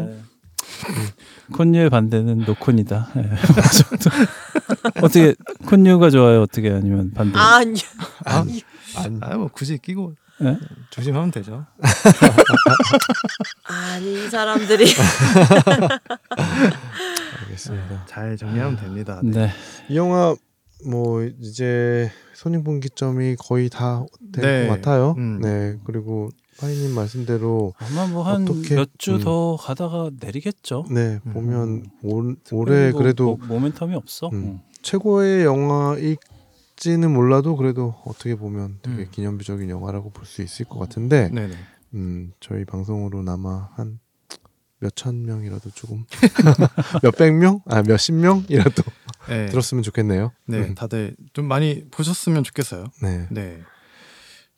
네. 콘유의 반대는 노콘이다. 네. 어떻게 콘유가 좋아요? 어떻게 아니면 반대? 아, 아니. 아니. 아, 뭐 굳이 끼고 네? 조심하면 되죠. 아닌 사람들이 알겠습니다. 잘 정리하면 됩니다. 네. 네. 이 영화 뭐 이제 손익분기점이 거의 다될것 네. 같아요. 음. 네. 그리고 파이님 말씀대로 아마 뭐 한 몇주 음. 더 가다가 내리겠죠. 네 음. 보면 올, 올해 뭐- 그래도 뭐, 모멘텀이 없어. 음. 음. 최고의 영화일지는 몰라도 그래도 어떻게 보면 되게 음. 기념비적인 영화라고 볼 수 있을 것 같은데 네, 네. 음, 저희 방송으로나마 한 몇천 명이라도 조금 몇백 명? 아 몇십 명이라도 네. 들었으면 좋겠네요. 네, 음, 다들 좀 많이 보셨으면 좋겠어요. 네. 네.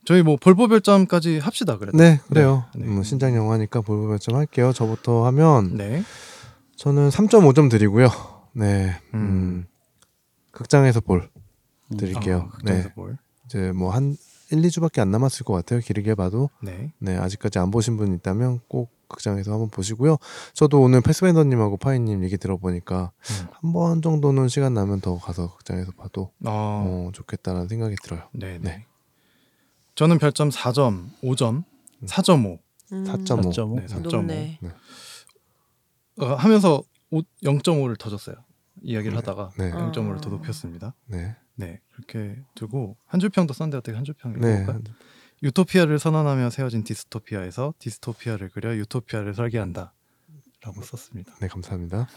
저희 뭐 볼보 별점까지 합시다 그래도. 네, 그래요. 네. 음, 신작 영화니까 볼보 별점 할게요. 저부터 하면 네. 저는 3.5점 드리고요. 네. 음. 음. 극장에서 볼 음. 드릴게요. 어, 극장에서 네. 볼. 이제 뭐 한 1, 2주밖에 안 남았을 것 같아요. 길게 봐도. 네. 네, 아직까지 안 보신 분 있다면 꼭 극장에서 한번 보시고요. 저도 오늘 패스밴더님하고 파이님 얘기 들어보니까 음. 한번 정도는 시간 나면 더 가서 극장에서 봐도 어. 어, 좋겠다는 생각이 들어요. 네, 네. 네. 저는 별점 4점, 5점, 4.5. 음, 4.5. 4.5. 네, 4.5. 높네. 어, 하면서 5, 0.5를 더 줬어요. 이야기를 네. 하다가 네. 어. 0.5를 더 높였습니다. 네. 네, 그렇게 두고 한 줄평도 썼는데 어떻게 한 줄평 네. 읽어볼까요? 유토피아를 선언하며 세워진 디스토피아에서 디스토피아를 그려 유토피아를 설계한다. 라고 썼습니다. 네, 감사합니다.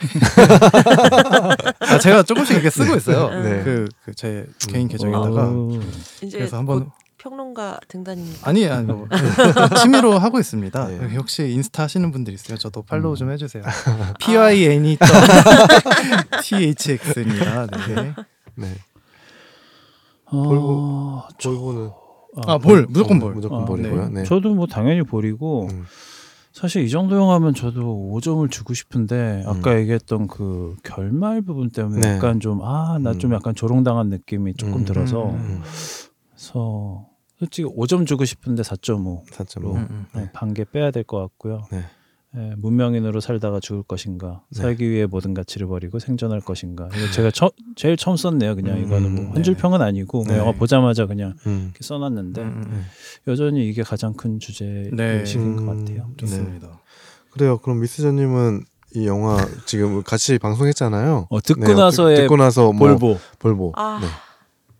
아, 제가 조금씩 이렇게 쓰고 있어요. 네. 그제 음. 개인 계정에다가 오. 이제 그래서 곧 한번 평론가 등단입니다. 아니 아니 뭐 취미로 하고 있습니다. 네. 혹시 인스타 하시는 분들 있어요? 저도 팔로우 음. 좀 해주세요. P Y N E T H X입니다. 네. 네. 어, 볼보 는 아볼 무조건 볼. 무조건 아, 볼이고요. 네. 저도 뭐 당연히 볼이고 음. 사실 이 정도 영화면 저도 5점을 주고 싶은데 아까 음. 얘기했던 그 결말 부분 때문에 네. 약간 좀 아 나좀 음. 약간 조롱당한 느낌이 조금 음. 들어서 음. 그래서 솔직히 5점 주고 싶은데 4.5 4.5. 음, 음. 네. 반개 빼야 될 것 같고요. 네. 예, 문명인으로 살다가 죽을 것인가, 네. 살기 위해 모든 가치를 버리고 생존할 것인가. 이거 제가 처, 제일 처음 썼네요. 그냥 음, 이거는 뭐 네. 한줄 평은 아니고 뭐 네. 영화 보자마자 그냥 음. 이렇게 써놨는데 음, 음. 여전히 이게 가장 큰 주제 네. 의식인 것 음, 같아요. 좋습니다. 그래요. 그럼 미스저님은 이 영화 지금 같이 방송했잖아요. 어, 듣고 네, 나서의 듣고 나서 뭐 볼보. 볼보. 아 네.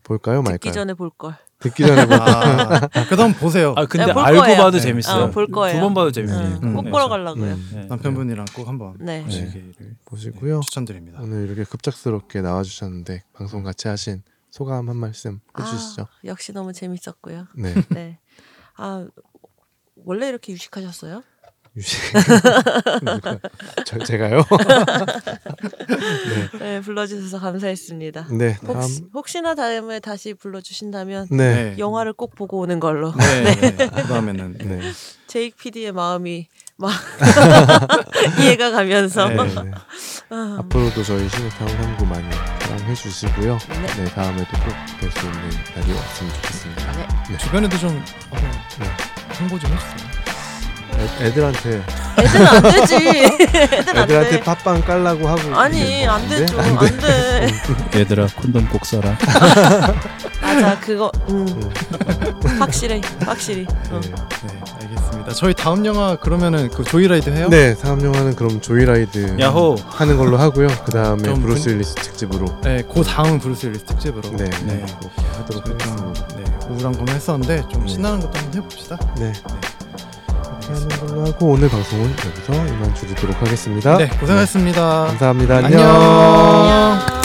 볼까요, 듣기 말까요? 전에 볼 걸. 듣기 전에 볼. 아, 그다음 보세요. 아 근데 네, 볼 알고 거예요. 봐도 네. 재밌어요. 어, 볼 거예요. 두 번 봐도 재밌어요. 응, 음, 꼭 네. 보러 가려고요. 음, 네. 남편분이랑 꼭 한번 네. 보시기를 보시고요. 네, 추천드립니다. 오늘 이렇게 급작스럽게 나와주셨는데 방송 같이 하신 소감 한 말씀 해주시죠. 아, 역시 너무 재밌었고요. 네. 네. 아 원래 이렇게 유식하셨어요? 저, 제가요? 네, 불러주셔서 감사했습니다. 네. 다음. 혹시, 혹시 나 다음에 다시 불러주신다면 네. 영화를 꼭 보고 오는 걸로. 네. 네. 그다음에는 네. 네. 제이크 PD의 마음이 막 이해가 가면서 네. 네. 아, 앞으로도 저희 시네타운 3구 많이 사랑해 주시고요. 네. 네. 다음에도 꼭 뵐 수 있는 날이 왔으면 좋겠습니다. 네. 주변에도 좀 네. 홍보 좀 해주세요. 애, 애들한테 애들은 안 되지. 애들은 안 애들한테 돼. 팟빵 깔라고 하고 아니 안 되죠. 같은데? 안 돼. 얘들아 콘돔 꼭 써라. 맞아 그거 음. 확실해 확실히. 어. 네. 네, 알겠습니다. 저희 다음 영화 그러면은 그 조이라이드 해요? 네, 다음 영화는 그럼 Joy Ride 야호. 하는 걸로 하고요. 그 다음에 좀 브루스 분- 윌리스 특집으로 네, 그 다음은 브루스 윌리스 특집으로. 네, 네. 그렇게 하도록 저희가 하겠습니다. 네, 우울한 거만 했었는데 좀 네. 신나는 것도 한번 해봅시다. 네. 그렇게 하는 걸로 하고 오늘 방송은 여기서 이만 줄이도록 하겠습니다. 네, 고생하셨습니다. 감사합니다. 안녕.